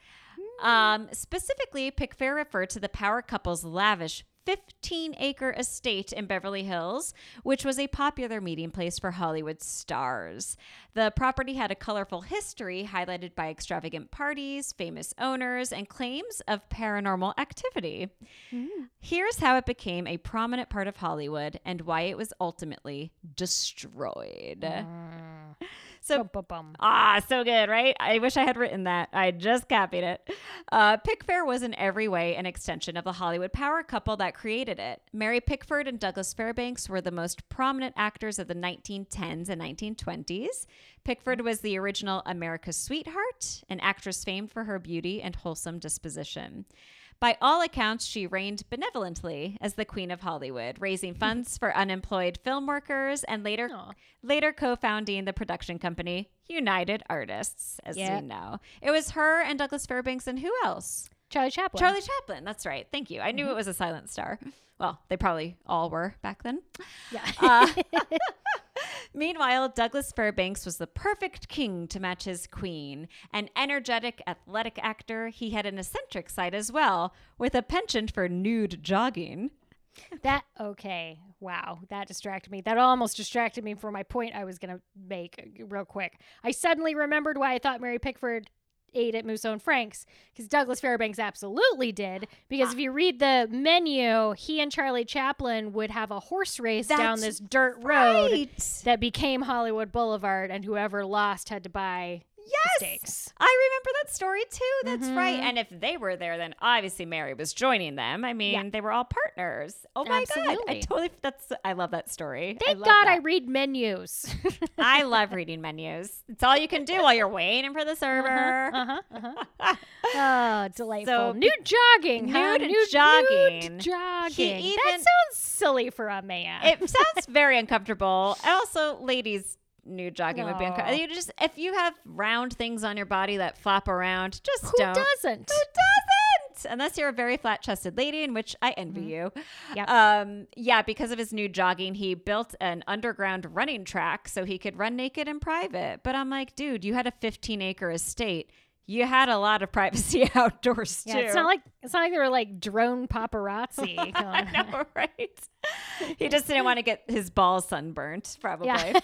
Um, specifically, Pickfair referred to the power couple's lavish 15 acre estate in Beverly Hills, which was a popular meeting place for Hollywood stars. The property had a colorful history highlighted by extravagant parties, famous owners, and claims of paranormal activity. Mm. Here's how it became a prominent part of Hollywood and why it was ultimately destroyed. Mm. So. Ah, so good, right? I wish I had written that. I just copied it. Uh, Pickfair was in every way an extension of the Hollywood power couple that created it. Mary Pickford and Douglas Fairbanks were the most prominent actors of the 1910s and 1920s. Pickford was the original America's sweetheart, an actress famed for her beauty and wholesome disposition. By all accounts, she reigned benevolently as the Queen of Hollywood, raising funds for unemployed film workers and later Aw. later co-founding the production company United Artists, as Yeah. we know. It was her and Douglas Fairbanks and who else? Charlie Chaplin. Charlie Chaplin. That's right. Thank you. I knew it was a silent star. Well, they probably all were back then. Yeah. Uh, Meanwhile, Douglas Fairbanks was the perfect king to match his queen. An energetic, athletic actor, he had an eccentric side as well, with a penchant for nude jogging. That okay. Wow, that distracted me. That almost distracted me from my point I was going to make uh, real quick. I suddenly remembered why I thought Mary Pickford ate at Musso and Frank's because Douglas Fairbanks absolutely did. Because if ah. you read the menu, he and Charlie Chaplin would have a horse race down this dirt road Right. that became Hollywood Boulevard, and whoever lost had to buy Yes. I remember that story too. That's right. Mhm. And if they were there, then obviously Mary was joining them. I mean, they were all partners. Oh my god! I totally. That's. I love that story. Thank love God I read menus. I love reading menus. It's all you can do while you're waiting for the server. Uh-huh, uh-huh. Oh, delightful. So, nude jogging, huh? nude Nude jogging. Nude jogging. He that sounds silly for a man. it sounds very uncomfortable. And also, ladies, nude jogging would be uncomfortable. You just if you have round things on your body that flop around, just Who don't. doesn't? Who doesn't? Unless you're a very flat chested lady, in which I envy you. Mm-hmm. Yep. Um, yeah, because of his nude jogging, he built an underground running track so he could run naked in private. But I'm like, dude, you had a 15 acre estate. You had a lot of privacy outdoors too. Yeah, it's not like it's not like they were like drone paparazzi. I know, right? he just didn't want to get his balls sunburnt, probably. Yeah.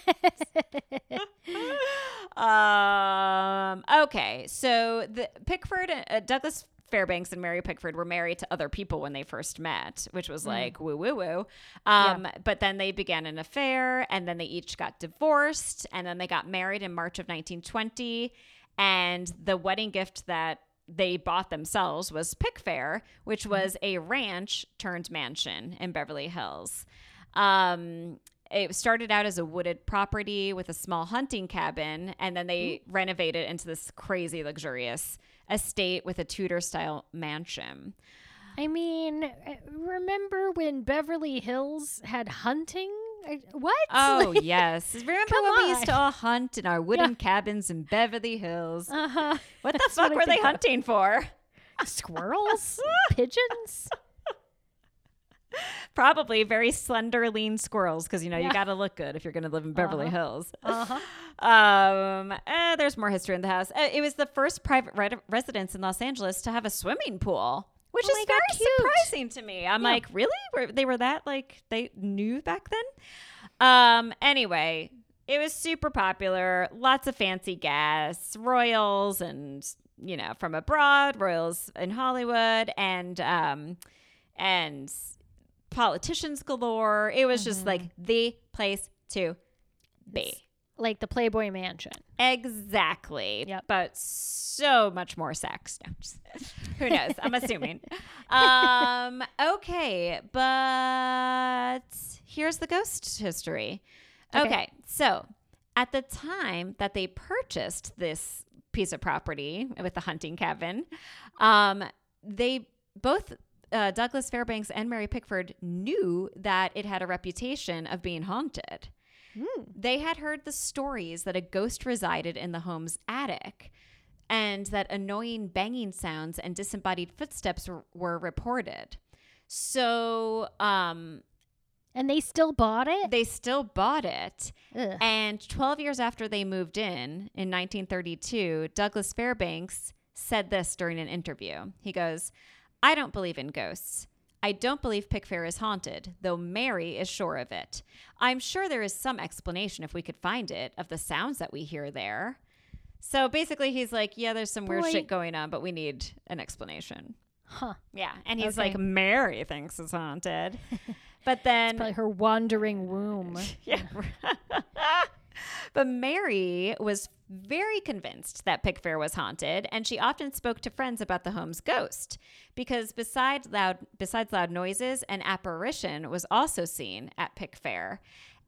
um, okay, so the Pickford, and uh, Douglas Fairbanks and Mary Pickford were married to other people when they first met, which was like woo woo woo. Um, But then they began an affair, and then they each got divorced, and then they got married in March of 1920. And the wedding gift that they bought themselves was Pickfair, which was a ranch turned mansion in Beverly Hills. Um, it started out as a wooded property with a small hunting cabin, and then they renovated into this crazy luxurious estate with a Tudor style mansion. I mean, uh, remember when Beverly Hills had hunting? What? Oh, yes. Remember Come when we used to on. all hunt in our wooden cabins in Beverly Hills? uh-huh. What the That's fuck what were they of. hunting for? Squirrels? Pigeons? Probably very slender, lean squirrels because you know you got to look good if you're going to live in Beverly Uh-huh. Hills. Uh-huh. Um, eh, there's more history in the house. Uh, it was the first private re- residence in Los Angeles to have a swimming pool, which Oh is very God, surprising to me. I'm Yeah. like, really? Were, they were that like they knew back then? Um, anyway, it was super popular. Lots of fancy guests, royals, and you know from abroad, royals in Hollywood, and um, and politicians galore. It was just like the place to be. Like the Playboy Mansion. Exactly. Yep. But so much more sex. No, just- who knows? I'm assuming. Um, okay, but here's the ghost history. Okay. Okay. so at the time that they purchased this piece of property with the hunting cabin, um, they both uh, Douglas Fairbanks and Mary Pickford knew that it had a reputation of being haunted. They had heard the stories that a ghost resided in the home's attic and that annoying banging sounds and disembodied footsteps were, were reported. So um, And they still bought it? they still bought it. Ugh. And 12 years after they moved in, in 1932, Douglas Fairbanks said this during an interview. He goes, I don't believe in ghosts. I don't believe Pickfair is haunted, though Mary is sure of it. I'm sure there is some explanation, if we could find it, of the sounds that we hear there. So basically, he's like, Yeah, there's some weird shit going on, but we need an explanation. Huh. Yeah. And he's Okay. like, Mary thinks it's haunted. But then Probably her wandering womb. yeah. But Mary was very convinced that Pickfair was haunted, and she often spoke to friends about the home's ghost. Because besides loud, besides loud noises, an apparition was also seen at Pickfair.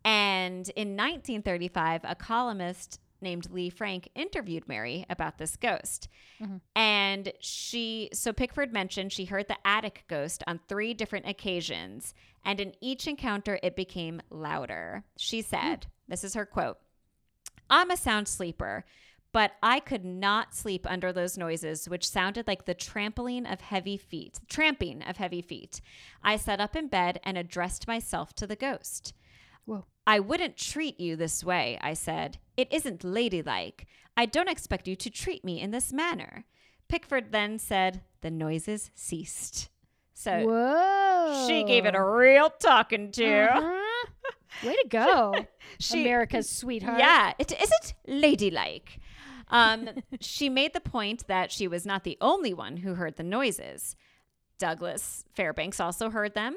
And in 1935, a columnist named Lee Frank interviewed Mary about this ghost. Mm-hmm. And she, so Pickford mentioned she heard the attic ghost on three different occasions. And in each encounter, it became louder. She said, hmm. This is her quote I'm a sound sleeper, but I could not sleep under those noises, which sounded like the trampling of heavy feet, tramping of heavy feet. I sat up in bed and addressed myself to the ghost. Whoa. I wouldn't treat you this way, I said. It isn't ladylike. I don't expect you to treat me in this manner. Pickford then said the noises ceased. So, go. She gave it a real talking to. Uh-huh. Way to go, She- America's sweetheart. Yeah, it isn't ladylike. Um, she made the point that she was not the only one who heard the noises. Douglas Fairbanks also heard them,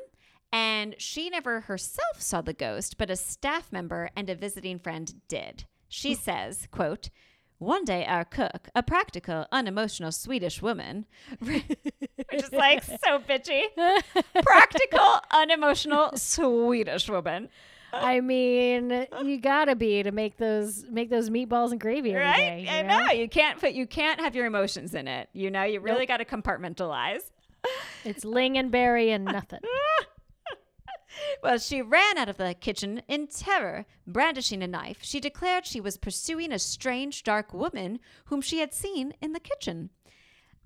and she never herself saw the ghost, but a staff member and a visiting friend did. She says, quote, one day our cook, a practical, unemotional Swedish woman, which is like so bitchy, practical, unemotional Swedish woman. I mean, you gotta be to make those make those meatballs and gravy right? day, you I know you can't put you can't have your emotions in it. You know, you really got to compartmentalize. It's lingonberry and nothing. Well, she ran out of the kitchen in terror, brandishing a knife. She declared she was pursuing a strange, dark woman whom she had seen in the kitchen.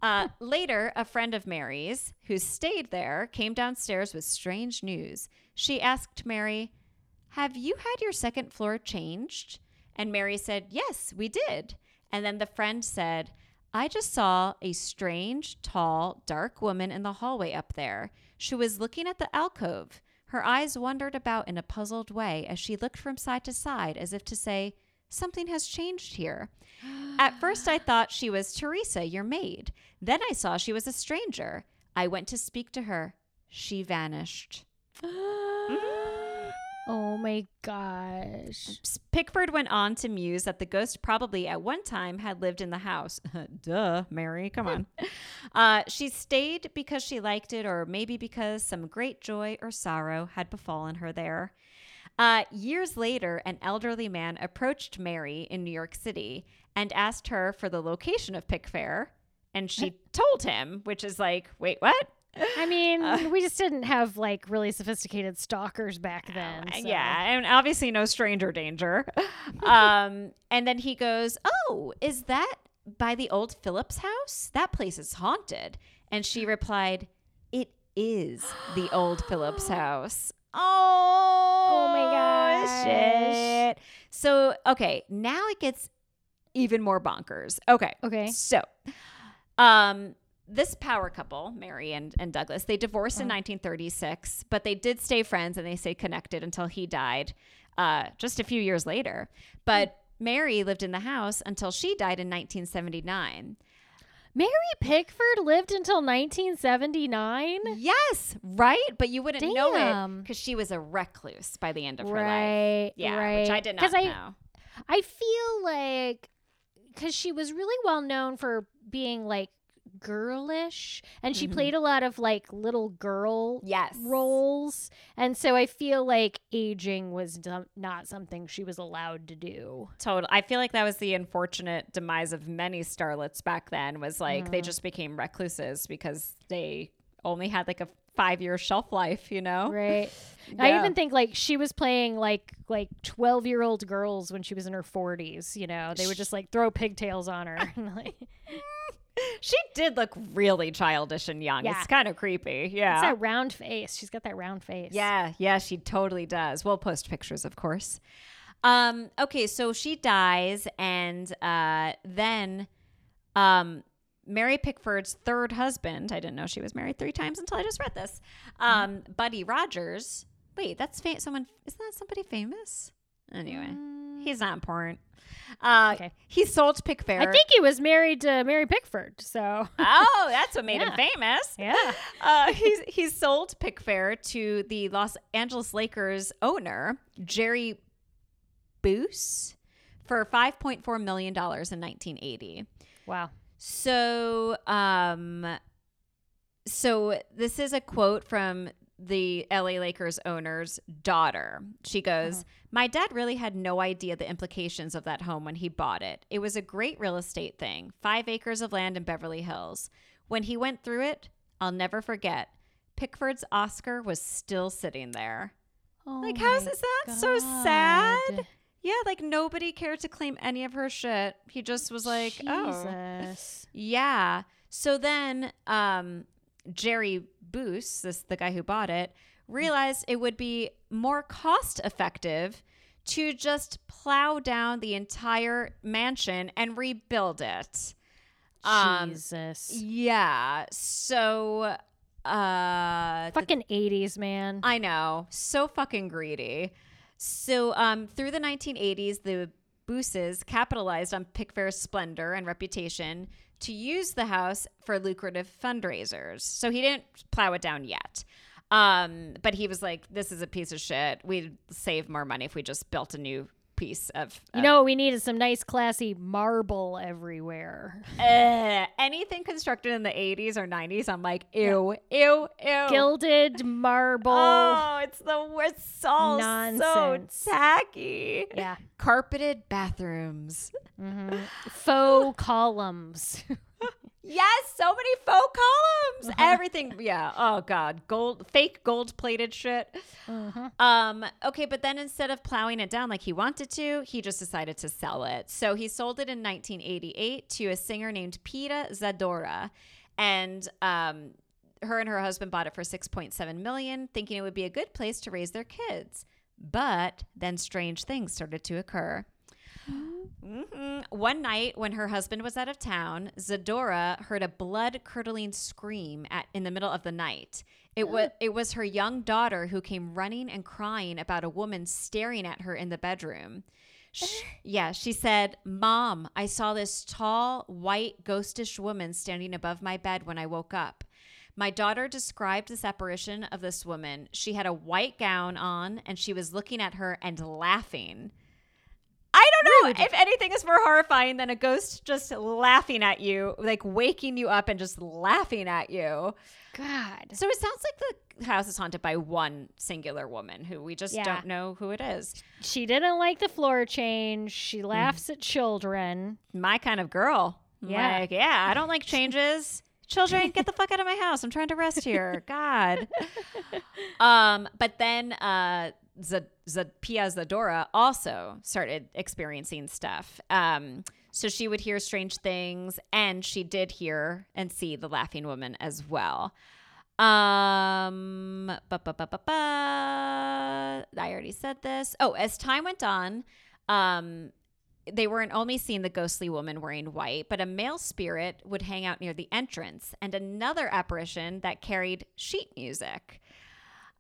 Uh, later, a friend of Mary's who stayed there came downstairs with strange news. She asked Mary, Have you had your second floor changed? And Mary said, Yes, we did. And then the friend said, I just saw a strange, tall, dark woman in the hallway up there. She was looking at the alcove. Her eyes wandered about in a puzzled way as she looked from side to side as if to say, Something has changed here. At first, I thought she was Teresa, your maid. Then I saw she was a stranger. I went to speak to her. She vanished. Mm-hmm. Oh my gosh. Pickford went on to muse that the ghost probably at one time had lived in the house. Duh, Mary, come on. uh, she stayed because she liked it, or maybe because some great joy or sorrow had befallen her there. Uh, years later, an elderly man approached Mary in New York City and asked her for the location of Pickfair. And she told him, which is like, wait, what? I mean, Uh. we just didn't have like really sophisticated stalkers back then. so- Uh, Yeah, and obviously no stranger danger. um, and then he goes, "Oh, is that by the old Phillips house? That place is haunted." And she replied, "It is the old Phillips house." Oh, Oh my gosh. shit. So, okay, now it gets even more bonkers. Okay. Okay. So, um, this power couple, Mary and, and Douglas, they divorced in Uh-huh. 1936, but they did stay friends and they stayed connected until he died uh, just a few years later. But Mary lived in the house until she died in 1979. Mary Pickford lived until 1979. Yes, right? But you wouldn't know it because she was a recluse by the end of her life. Right. Yeah, right. which I did not 'Cause I, know. I feel like because she was really well known for being like girlish and she Mhm. played a lot of like little girl Yes. roles and so i feel like aging was do- not something she was allowed to do Total. I feel like that was the unfortunate demise of many starlets back then. Was like they Mhm. just became recluses because they only had like a five year shelf life. You know. right i even think like she was playing like like 12 year old girls when she was in her 40s you know they would just like throw pigtails on her and, like, She did look really childish and young. Yeah. It's kind of creepy. Yeah. It's that round face she's got that round face Yeah, yeah, she totally does. We'll post pictures, of course. Um, okay, so she dies, and uh, then um, Mary Pickford's third husband, I didn't know she was married three times until I just read this, um, Buddy Rogers. Wait, that's fa- someone, isn't that somebody famous? Anyway, he's not important. Uh, Okay. He sold Pickfair. I think he was married to Mary Pickford. So Oh, that's what made him famous. yeah, Uh, he's he sold Pickfair to the Los Angeles Lakers owner Jerry Buss for five point four million dollars in nineteen eighty. wow. So, um, so this is a quote from the LA Lakers owner's daughter. She goes, My dad really had no idea the implications of that home when he bought it. It was a great real estate thing, five acres of land in Beverly Hills. When he went through it, I'll never forget. Pickford's Oscar was still sitting there. Oh Like, how's my is that so sad? Yeah, like nobody cared to claim any of her shit. He just was like, oh. Yeah. So then um Jerry Buss, this the guy who bought it, realized it would be more cost effective to just plow down the entire mansion and rebuild it. Um, Jesus. Yeah. So uh, Fucking 80s, man. I know. So fucking greedy. So, um, through the 1980s, the Busses capitalized on Pickfair's splendor and reputation to use the house for lucrative fundraisers. So he didn't plow it down yet. Um, but he was like, this is a piece of shit. We'd save more money if we just built a new piece of. You know, what we needed some nice, classy marble everywhere. Uh, anything constructed in the 80s or 90s, I'm like, ew, ew, ew. Gilded marble. Oh, it's the worst. It's all Nonsense. so tacky. Yeah. Carpeted bathrooms. hmm Faux columns. Yes, so many faux columns. Uh-huh. Everything. Yeah. Oh God. Gold fake gold plated shit. Uh-huh. Um, okay, but then instead of plowing it down like he wanted to, he just decided to sell it. So he sold it in 1988 to a singer named Pia Zadora. And um her and her husband bought it for 6.7 million, thinking it would be a good place to raise their kids. But then strange things started to occur. Mhm. One night, when her husband was out of town, Zadora heard a blood-curdling scream at in the middle of the night. It was it was her young daughter who came running and crying about a woman staring at her in the bedroom. Sh yeah, she said, "Mom, I saw this tall, white, ghostish woman standing above my bed when I woke up." My daughter described this apparition of this woman. She had a white gown on and she was looking at her and laughing. I don't know if anything is more horrifying than a ghost just laughing at you, like waking you up and just laughing at you. God. So it sounds like the house is haunted by one singular woman who we just Yeah. don't know who it is. She didn't like the floor change. She mm. laughs at children. My kind of girl. Yeah. Like, yeah, I don't like changes. Children, get the fuck out of my house. I'm trying to rest here. God. Um, but then uh Z- Z- Pia Zadora also started experiencing stuff. Um, so she would hear strange things, and she did hear and see the laughing woman as well. Um. I already said this. Oh, as time went on, um, they weren't only seeing the ghostly woman wearing white, but a male spirit would hang out near the entrance, and another apparition that carried sheet music.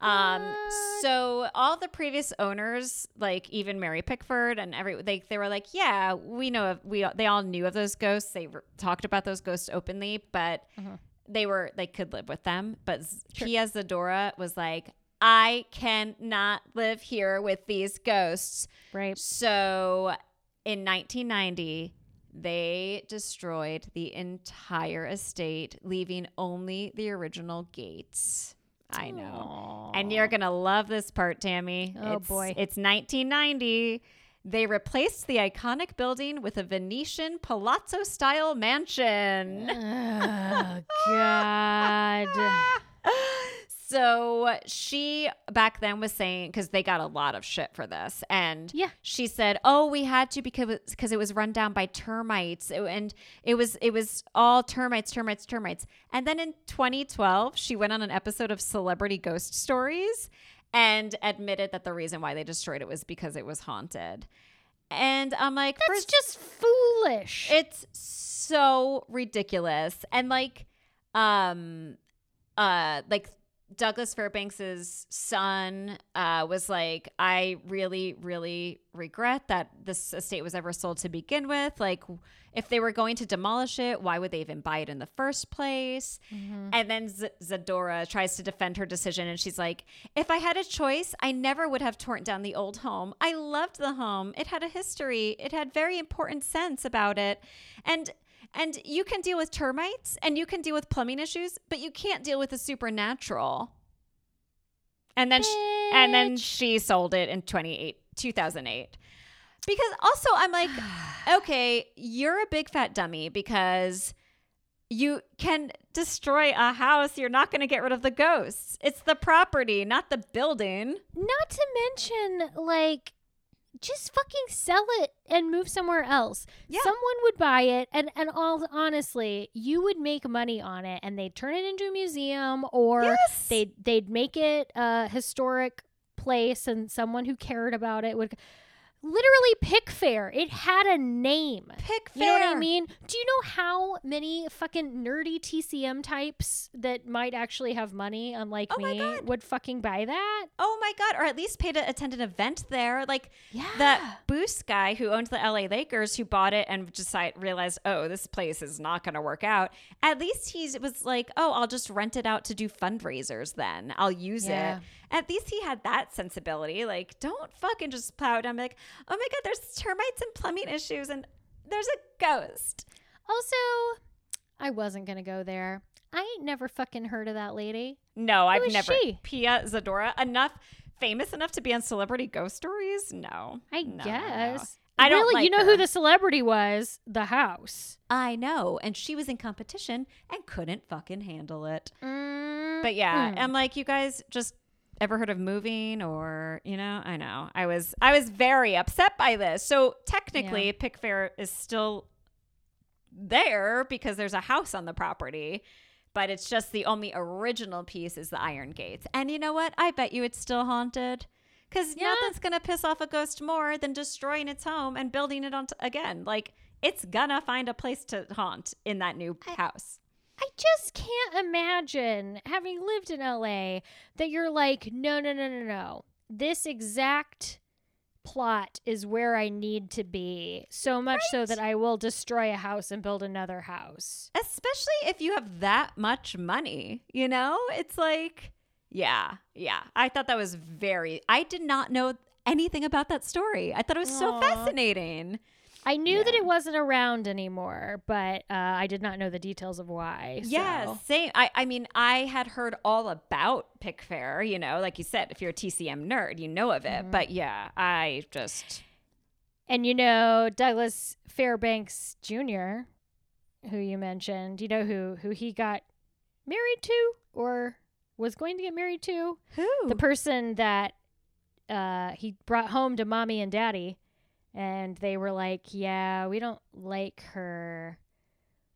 Um, What? so all the previous owners, like even Mary Pickford and every, they they were like, yeah, we know of, we they all knew of those ghosts. They re- talked about those ghosts openly, but Mhm. they were they could live with them. But Sure. Pia Zadora was like, I cannot live here with these ghosts. Right. So in 1990, they destroyed the entire estate, leaving only the original gates. I know. And you're going to love this part, Tammy. Oh, It's- boy. It's 1990. They replaced the iconic building with a Venetian palazzo style mansion. Oh, God. so she back then was saying because they got a lot of shit for this and Yeah. she said oh we had to because because it was run down by termites and it was it was all termites termites termites and then in 2012 she went on an episode of celebrity ghost stories and admitted that the reason why they destroyed it was because it was haunted and i'm like That's first just foolish. it's so ridiculous. And like um uh like Douglas Fairbanks's son uh, was like, I really, really regret that this estate was ever sold to begin with. Like, if they were going to demolish it, why would they even buy it in the first place? And then Z- Zadora tries to defend her decision, and she's like, If I had a choice, I never would have torn down the old home. I loved the home. It had a history, it had very important sense about it. And and you can deal with termites and you can deal with plumbing issues, but you can't deal with the supernatural. And then sh- and then she sold it in 28 2008. Because also I'm like, okay, you're a big fat dummy because you can destroy a house, you're not going to get rid of the ghosts. It's the property, not the building. Not to mention, like, just fucking sell it and move somewhere else. Yeah. Someone would buy it, and and all honestly, you would make money on it, and they'd turn it into a museum, or Yes. they'd they'd make it a historic place, and someone who cared about it would. Literally pick fair. It had a name. Pick fair. You know what I mean? Do you know how many fucking nerdy TCM types that might actually have money, unlike Oh me, would fucking buy that? Oh my god! Or at least pay to attend an event there. Like Yeah. that Boost guy who owns the LA Lakers, who bought it and just realized, oh, this place is not going to work out. At least he was like, oh, I'll just rent it out to do fundraisers. Then I'll use Yeah. it. At least he had that sensibility. Like, don't fucking just plow down. Like, oh my god, there's termites and plumbing issues, and there's a ghost. Also, I wasn't gonna go there. I ain't never fucking heard of that lady. No, I've is never. she? Pia Zadora enough famous enough to be on Celebrity Ghost Stories? No, I No, no, no. guess. I don't really. like you know her. who the celebrity was? The house. I know, and she was in competition and couldn't fucking handle it. Mm, But yeah, mm. and like you guys just ever heard of moving or you know, I know. I was I was very upset by this. So technically Pickfair is still there because there's a house on the property. But it's just the only original piece is the iron gates. And you know what? I bet you it's still haunted. Because Yeah. nothing's going to piss off a ghost more than destroying its home and building it on t- again. Like, it's gonna find a place to haunt in that new house. I just can't imagine having lived in LA that you're like, no, no, no, no, no. This exact plot is where I need to be. So much so that I will destroy a house and build another house. especially if you have that much money you know it's like yeah yeah i thought that was very i did not know anything about that story i thought it was so fascinating I knew that it wasn't around anymore, but uh, I did not know the details of why. yeah same I, I mean i had heard all about pickfair you know like you said if you're a tcm nerd you know of it but yeah i just And you know Douglas Fairbanks Jr., who you mentioned, you know who who he got married to or was going to get married to? who The person that uh, he brought home to mommy and daddy, and they were like, "Yeah, we don't like her."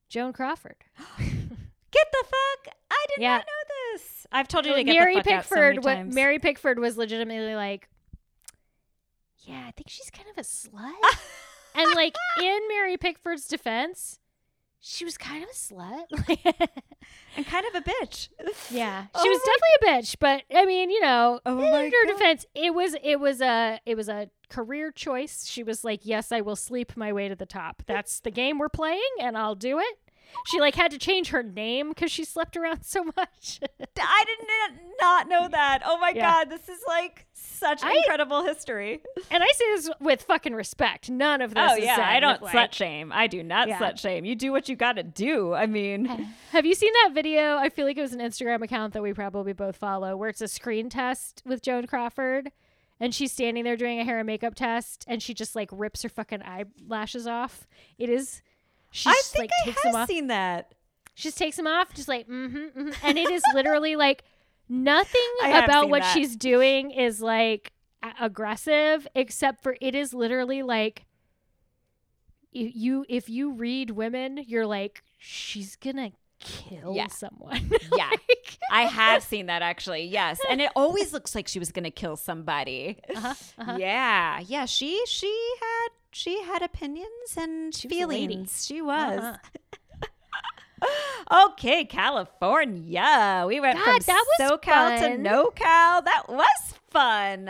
Joan Crawford. get the fuck i did Yeah. not know this i've told you to get Mary the fuck out so Pickford. what. Mary Pickford was legitimately like, "Yeah, I think she's kind of a slut." and like in Mary Pickford's defense, she was kind of a slut. and kind of a bitch yeah, Oh she was my- definitely a bitch. But I mean, you know, Oh in her God. defense, it was it was a it was a career choice. She was like, "Yes, I will sleep my way to the top. That's the game we're playing, and I'll do it." She like had to change her name because she slept around so much. I did not- know that. Oh my Yeah. god, this is like such I- incredible history. and I say this with fucking respect. None of this. Oh is yeah, I don't with, slut shame. I do not Yeah. slut shame. You do what you got to do. I mean, Have you seen that video? I feel like it was an Instagram account that we probably both follow, where it's a screen test with Joan Crawford, and she's standing there doing a hair and makeup test, and she just like rips her fucking eyelashes off. It is. She I just think like I takes them have off. seen that. She just takes them off, just like mm-hmm, mm-hmm. and it is literally like nothing about what that. she's doing is like a- aggressive, except for it is literally like you, you if you read women, you're like she's gonna kill Yeah. someone. Yeah. Like- I have seen that actually. Yes, and it always looks like she was going to kill somebody. Uh-huh, uh-huh. Yeah, yeah. She she had she had opinions and She feelings. She was. Uh-huh. Okay, California. We went God, from that was SoCal to fun. NoCal. That was fun.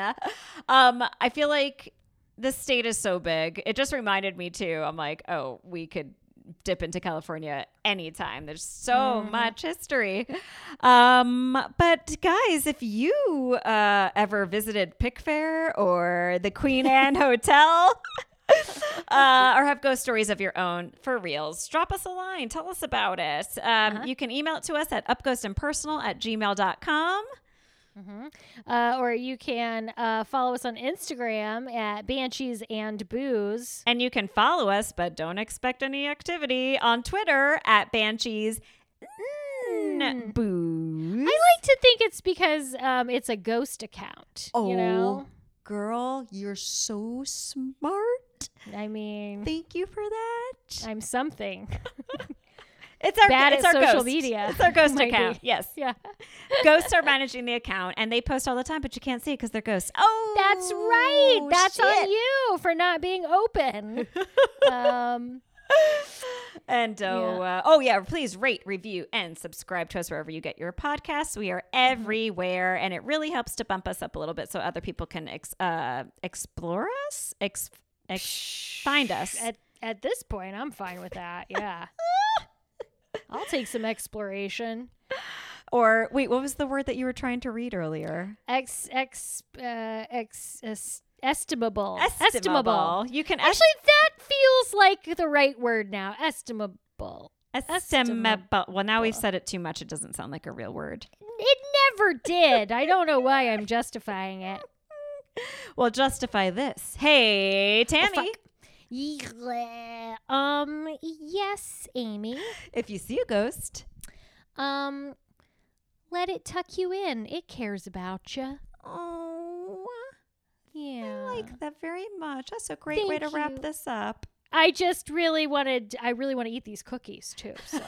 Um, I feel like the state is so big. It just reminded me too. I'm like, oh, we could dip into California anytime. There's so Mm-hmm. much history. Um, but guys, if you uh, ever visited Pickfair or the Queen Anne Hotel. uh, or have ghost stories of your own for reals, drop us a line. Tell us about it. Um, You can email it to us at upghostandpersonal at gmail.com. Uh, or you can uh, follow us on Instagram at Banshees and Booze. And you can follow us, but don't expect any activity on Twitter at Banshees mm, Booze. I like to think it's because um, it's a ghost account. You know, girl, you're so smart. I mean, Thank you for that. I'm something. It's our bad it's our social ghost. media. It's our ghost be. account. Yes. Yeah. ghosts are managing the account and they post all the time, but you can't see it because they're ghosts. Oh, That's right. That's on you for not being open. um, And oh, uh, oh yeah, please rate, review, and subscribe to us wherever you get your podcasts. We are Mm-hmm. everywhere, and it really helps to bump us up a little bit so other people can ex- uh, explore us, ex- ex- find us. at at this point, I'm fine with that. Yeah. I'll take some exploration. Or wait, what was the word that you were trying to read earlier? Ex ex uh, ex es- estimable. Estimable. You can Actually, that feels like the right word now. Estimable. estimable. Well, now we've said it too much; it doesn't sound like a real word. It never did. I don't know why I'm justifying it. Well, justify this. Hey, Tammy. Yeah. Um. Yes, Amy. if you see a ghost, Um. Let it tuck you in. It cares about you. oh. Yeah. I like that very much. That's a great way to Thank wrap you. this up. I just really wanted. I really want to eat these cookies too. So.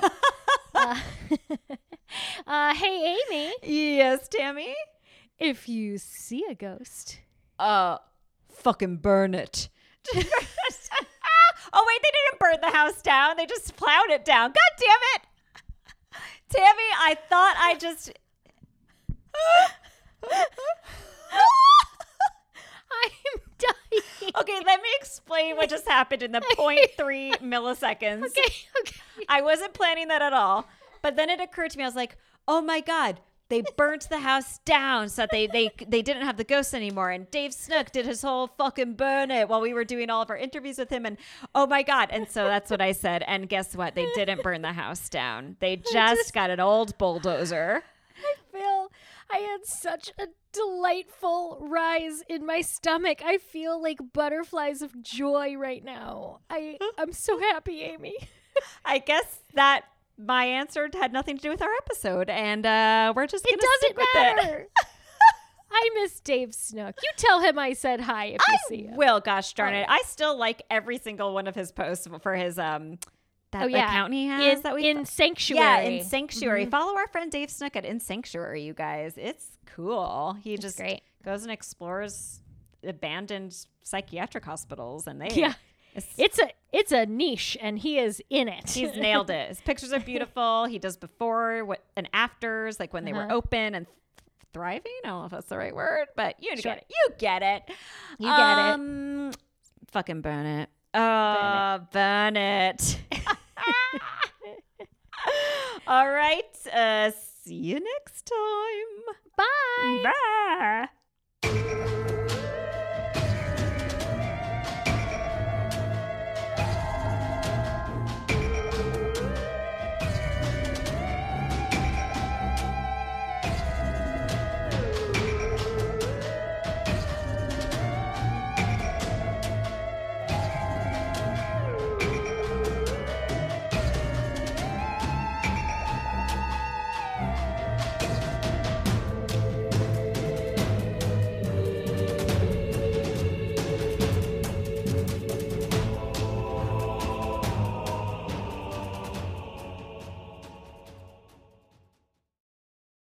uh, uh, hey, Amy. Yes, Tammy. If you see a ghost, Uh, fucking burn it. oh wait, they didn't burn the house down. They just plowed it down. God damn it, Tammy! I thought I just. I'm dying. okay, let me explain what just happened in the 0.3 milliseconds. Okay. Okay. I wasn't planning that at all. But then it occurred to me, I was like, oh my God, they burnt the house down so that they, they, they didn't have the ghosts anymore. And Dave Snook did his whole fucking burn it while we were doing all of our interviews with him. And oh my God. And so that's what I said. And guess what? They didn't burn the house down. They just, just- got an old bulldozer. I feel I had such a delightful rise in my stomach. I feel like butterflies of joy right now. I I'm so happy, Amy. I guess that my answer had nothing to do with our episode. And uh, we're just gonna stick doesn't with it. matter. I miss Dave Snook. You tell him I said hi if you see him. Will, gosh darn Oh. it. I still like every single one of his posts for his um that Oh yeah, account he has in, that we in Sanctuary. Yeah, in Sanctuary. Mhm. Follow our friend Dave Snook at In Sanctuary, you guys. It's cool. He just great. goes and explores abandoned psychiatric hospitals and they Yeah. It's, It's a it's a niche, and he is in it. He's nailed it. His pictures are beautiful. He does before what and afters, like when they were Uh-huh. open and thriving. I don't know if that's the right word, but you Sure. get it. You get it. You get it. um, Fucking burn it. Uh, burn it. All right. Uh, see you next time. Bye. Bye.